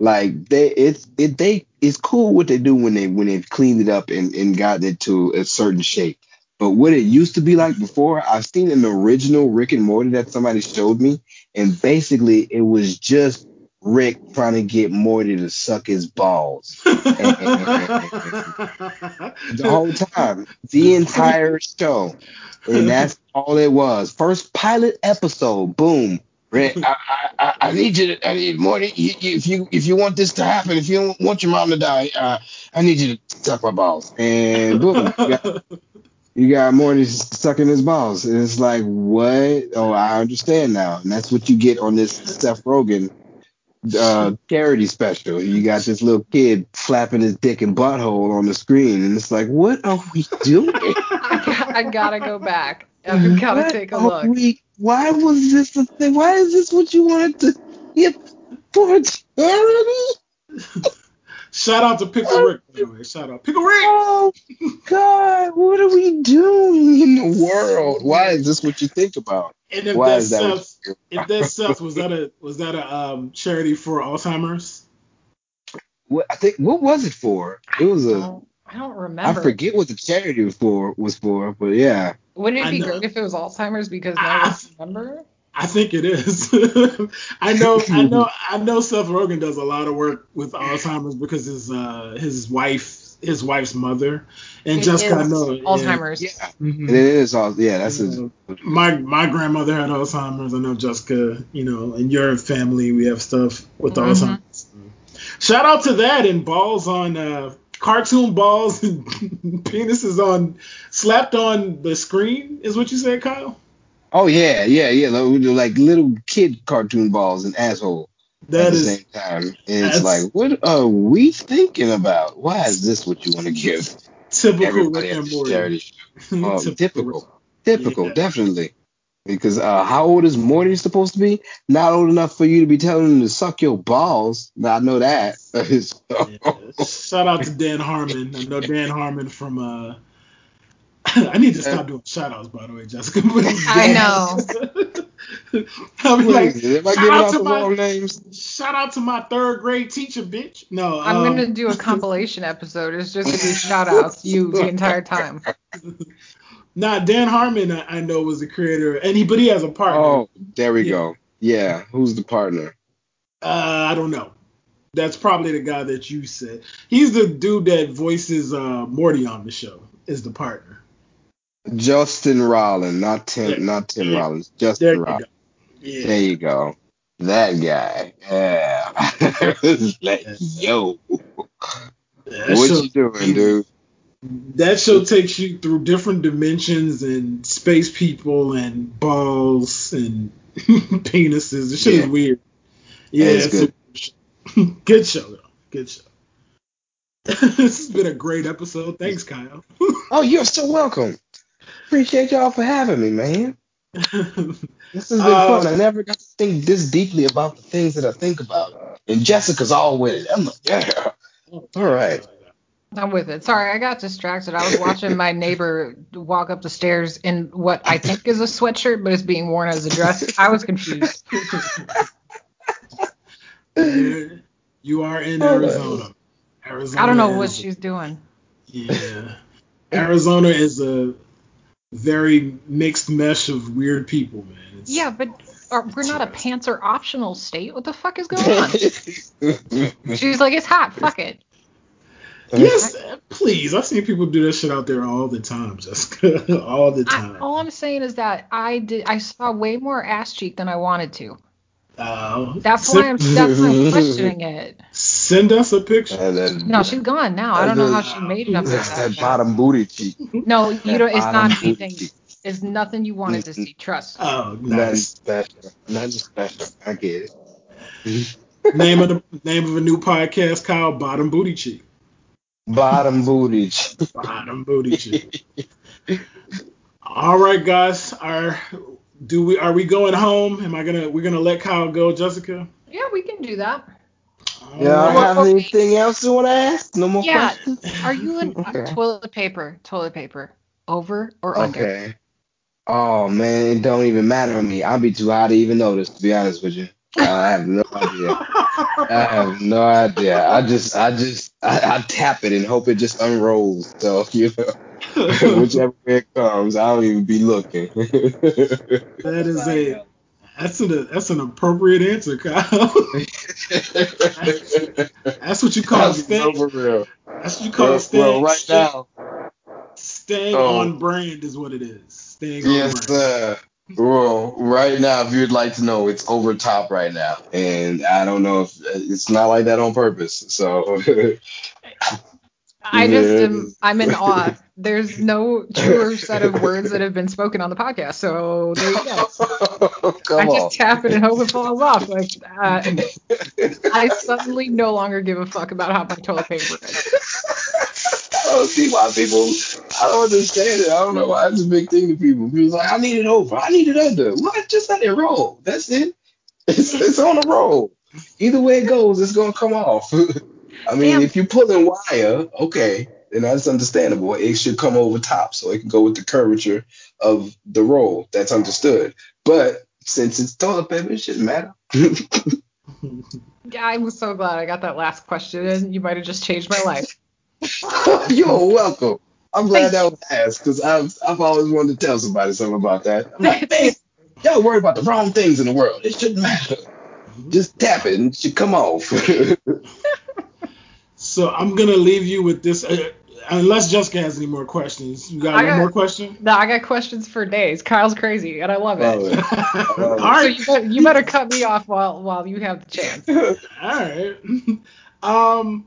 like they it's it they it's cool what they do when they when they've cleaned it up and and gotten it to a certain shape. But what it used to be like before, I've seen an original Rick and Morty that somebody showed me, and basically it was just Rick trying to get Morty to suck his balls (laughs) the whole time, the entire show, and that's all it was. First pilot episode, boom. Rick, I, I, I- need you to, I need. You, you, if you, if you want this to happen, if you don't want your mom to die, uh, I need you to suck my balls. And boom, you got, you got Morty sucking his balls, and it's like, what? Oh, I understand now, and that's what you get on this Seth Rogen uh, charity special. You got this little kid flapping his dick and butthole on the screen, and it's like, what are we doing? I, (laughs) got, I gotta go back. I've gotta What take a are look. we- why was this the thing? Why is this what you wanted to get for charity? (laughs) Shout out to Pickle Rick. By the way. Shout out Pickle Rick. Oh God, what are we doing in the world? Why is this what you think about? And if Why that is that? What Seth, you if that Seth was that a was that a um, charity for Alzheimer's? what, I think what was it for? It was I a don't, I don't remember. I forget what the charity was for was for, but yeah. Wouldn't it be great if it was Alzheimer's because no Ah. one remember? I think it is. (laughs) I know, I know, I know. Seth Rogen does a lot of work with Alzheimer's because his uh, his wife, his wife's mother, and It Jessica. I is know yeah. Alzheimer's. Yeah. Mhm. And it is all yeah, that's his You know, my my grandmother had Alzheimer's. I know Jessica. You know, in your family, we have stuff with Mhm. Alzheimer's. Shout out to that and balls on uh, cartoon balls and (laughs) penises on slapped on the screen is what you said, Kyle. Oh yeah, yeah, yeah. Like, like little kid cartoon balls and asshole at the is same time. It's like, what are we thinking about? Why is this what you want to give typical everybody Rick and Morty. charity show? (laughs) Oh, Typical. typical. Typical, Yeah. definitely. Because uh, how old is Morty supposed to be? Not old enough for you to be telling him to suck your balls. Now, I know that. Yeah. (laughs) Shout out to Dan Harmon. I know Dan Harmon from uh (laughs) I need to stop doing shout outs by the way, Jessica. (laughs) I know. I'm like, is? Am I shout giving out out to my- names? shout out to my third grade teacher, bitch. No, I'm um, gonna do a compilation episode. It's just gonna be shout outs you the entire time. Nah, Dan Harmon I, I know was the creator, and he but he has a partner. Oh, there we Yeah. go. Yeah, who's the partner? Uh, I don't know. That's probably the guy that you said. He's the dude that voices uh, Morty on the show. Is the partner. Justin Rollins, not Tim, Yeah. not Tim Yeah. Rollins. There Justin Rollins. go. Yeah. There you go. That guy. Yeah. (laughs) Like, yo, what you doing, dude? That show takes you through different dimensions and space people and balls and (laughs) penises. The shit Yeah. is weird. Yeah, it's a- (laughs) good show though. Good show. (laughs) this has been a great episode. Thanks, Kyle. Oh, you're so welcome. Appreciate y'all for having me, man. This has been Uh, fun. I never got to think this deeply about the things that I think about. And Jessica's all with it. I'm like, yeah. All right. I'm with it. Sorry, I got distracted. I was watching my neighbor walk up the stairs in what I think is a sweatshirt, but is being worn as a dress. I was confused. You are in Arizona. Arizona. I don't know what she's doing. Yeah. Arizona is a very mixed mesh of weird people, man. It's, Yeah, but are, we're not a uh, pants are optional state. What the fuck is going on? (laughs) She's like, it's hot. Fuck it. Yes, please. I see people do this shit out there all the time, Jessica. (laughs) all the I, time. all I'm saying is that I did. I saw way more ass cheek than I wanted to. Uh, That's send, why I'm. That's why I'm (laughs) questioning it. Send us a picture. And then- No, she's gone now. I don't know how she made it up That's there. that bottom booty cheek. No, you don't. It's not anything. cheek. It's nothing you wanted to see. Trust. Oh, Nothing nice. special. Nothing special. I get it. name of the name of a new podcast, Kyle. Bottom booty cheek. Bottom (laughs) booty. Bottom booty. All right, guys. Are do we are we going home? Am I gonna we're gonna let Kyle go, Jessica? Yeah, we can do that. All Yeah, I right. have anything else you want to ask? No more Yeah. questions? Are you in (laughs) Okay. toilet paper? Toilet paper. Over or under? Okay. Oh man, it don't even matter to me. I'd be too high to even notice, to be honest with you. I have no idea. I have no idea. I just, I just, I, I tap it and hope it just unrolls. So (laughs) you know, (laughs) whichever way it comes, I don't even be looking. (laughs) that is a that's an that's an appropriate answer, Kyle. that's what you call That's staying. for real. That's what you call Well, staying. well, right now, staying Oh. on brand is what it is. Staying on yes, brand. sir. Well, right now, if you'd like to know, it's over top right now, and I don't know if it's not like that on purpose. So, (laughs) I just am. I'm in awe. (laughs) There's no truer set of words that have been spoken on the podcast. So there you go. (laughs) I on. just tap it and hope it falls off. Like uh, I suddenly no longer give a fuck about how my toilet paper is. I don't see why people. I don't understand it. I don't know why it's a big thing to people. People's like, I need it over. I need it under. What? Just let it roll. That's it. (laughs) It's, it's on a roll. Either way it goes, it's gonna come off. (laughs) I mean, Damn. if you're pulling wire, okay, then that's understandable. It should come over top so it can go with the curvature of the roll. That's understood. But since it's toilet paper, it shouldn't matter. (laughs) Yeah, I'm so glad I got that last question in. You might have just changed my life. You're welcome. I'm glad that was asked because I've I've always wanted to tell somebody something about that. I'm like, (laughs) man, y'all worry about the wrong things in the world. It shouldn't matter. Just tap it and it should come off. (laughs) So I'm gonna leave you with this. Uh, unless Jessica has any more questions, you got I one got- more question? No, I got questions for days. Kyle's crazy, and I love Love it. (laughs) it. All All So you better, you better cut me off while while you have the chance. All right. Um,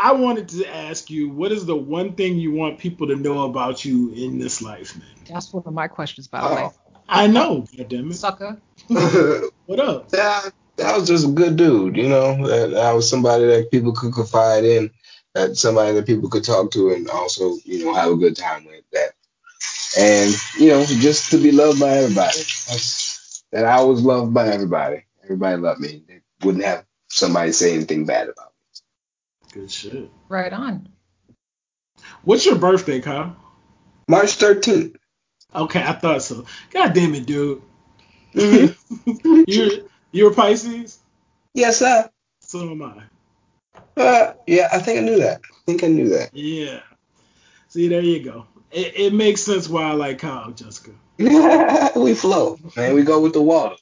I wanted to ask you, what is the one thing you want people to know about you in this life, man? That's one of my questions, by the way. I know, goddammit. Sucker. (laughs) What up? that, that was just a good dude, you know. That, that was somebody that people could confide in, that somebody that people could talk to, and also, you know, have a good time with. That, and you know, just to be loved by everybody. That's, that I was loved by everybody. Everybody loved me. They wouldn't have somebody say anything bad about me. Good shit. Right on. What's your birthday, Kyle? March 13th. Okay, I thought so. God damn it, dude. (laughs) You're you're Pisces? yes, sir. So am I. Uh, yeah, I think I knew that. I think I knew that. Yeah. See, there you go. It, it makes sense why I like Kyle, Jessica. (laughs) we flow, man. We go with the water.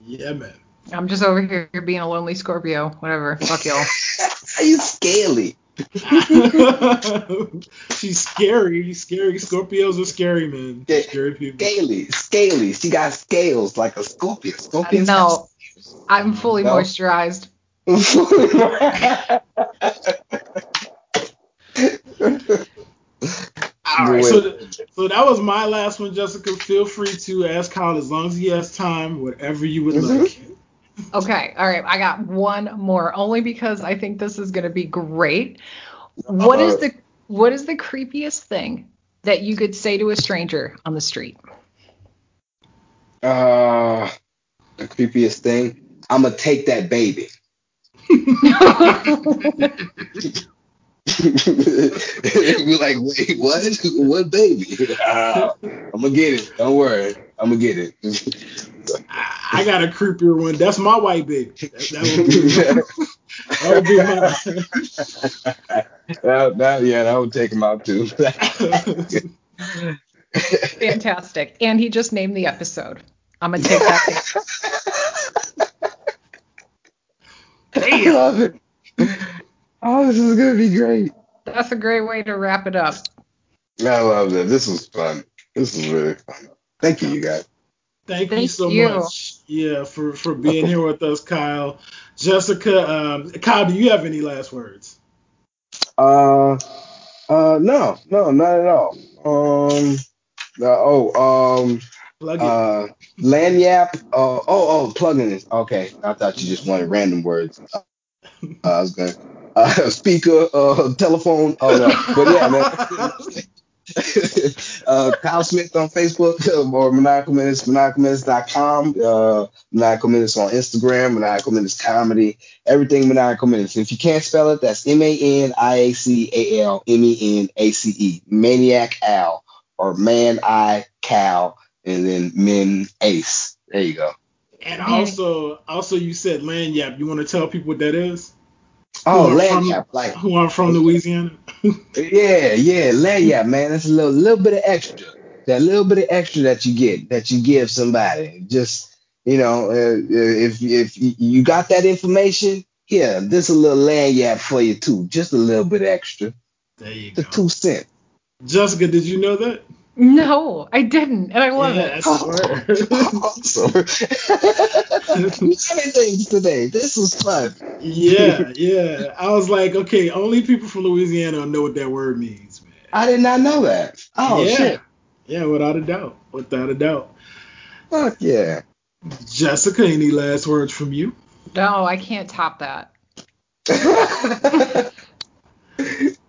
Yeah, man. I'm just over here being a lonely Scorpio. Whatever. Fuck y'all. (laughs) Are you scaly? (laughs) She's scary. Scary Scorpios are scary, man. Yeah. Scary people. Scaly, scaly. She got scales like a scorpion. Scorpions No, I'm fully No. moisturized. (laughs) All right, so, so that was my last one, Jessica. Feel free to ask Kyle as long as he has time, whatever you would Mhm. like. Okay. All right. I got one more, only because I think this is gonna be great. What is Uh, the what is the creepiest thing that you could say to a stranger on the street? uh, the creepiest thing. I'm gonna take that baby. (laughs) We're like, wait, what? What baby? Uh, (laughs) I'm gonna get it. Don't worry. I'm gonna get it. (laughs) I, I got a creepier one. That's my white baby. That, that would be, that would be mine. that, that, yeah, that would take him out too. Fantastic. And he just named the episode. I'm gonna take that. (laughs) I love it. Oh, this is gonna be great. That's a great way to wrap it up. I love it. This was fun. This was really fun. Thank you, you guys. Thank, you so you. much. Yeah, for for being here with us, Kyle. Jessica, um, Kyle, do you have any last words? Uh, uh, no, no, not at all. Um, uh, oh, um, Plug it. uh, Lagniappe. Uh, oh, oh, plugging this. Okay, I thought you just wanted random words. Uh, I was gonna uh, (laughs) speaker, uh, telephone. Oh no, but yeah, man. (laughs) (laughs) uh, Kyle Smith on Facebook (laughs) or Maniacal Menace, maniacalmenace.com, uh, Maniacal Menace on Instagram, Maniacal Menace Comedy, everything Maniacal Menace. If you can't spell it, that's M A N I A C A L M E N A C E, Maniac Al, or Man I Cal, and then Min Ace. There you go. and also, also you said lagniappe. You want to tell people what that is? Oh, Lagniappe, like Who are from Louisiana? (laughs) Yeah, yeah, lagniappe, man. That's a little, little bit of extra. That little bit of extra that you get, that you give somebody. Just, you know, uh, if if you got that information, yeah, this a little lagniappe for you too. Just a little bit extra. there you go. The two cent. Jessica, did you know that? No, I didn't, and I love yeah, it. that's word. awesome. (laughs) Many things today. This was fun. yeah, yeah. I was like, okay, only people from Louisiana know what that word means, man. I did not know that. Oh yeah. shit. Yeah, without a doubt. Without a doubt. Fuck yeah. Jessica, any last words from you? No, I can't top that. (laughs) (laughs)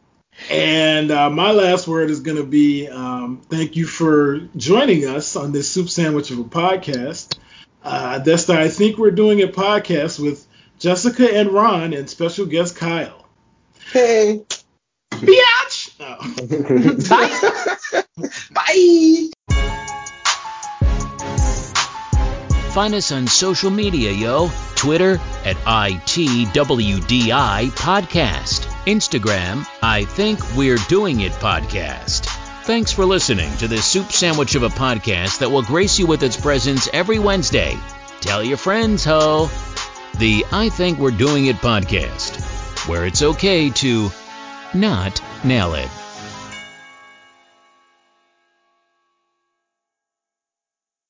And uh, my last word is going to be um, thank you for joining us on this soup sandwich of a podcast. Uh, that's the I Think We're Doing It podcast with Jessica and Ron and special guest Kyle. hey. Biatch! Oh. (laughs) Bye. Find us on social media, yo. Twitter at ITWDI Podcast. Instagram, I Think We're Doing It Podcast. Thanks for listening to this soup sandwich of a podcast that will grace you with its presence every Wednesday. Tell your friends, ho. The I Think We're Doing It Podcast, where it's okay to not nail it.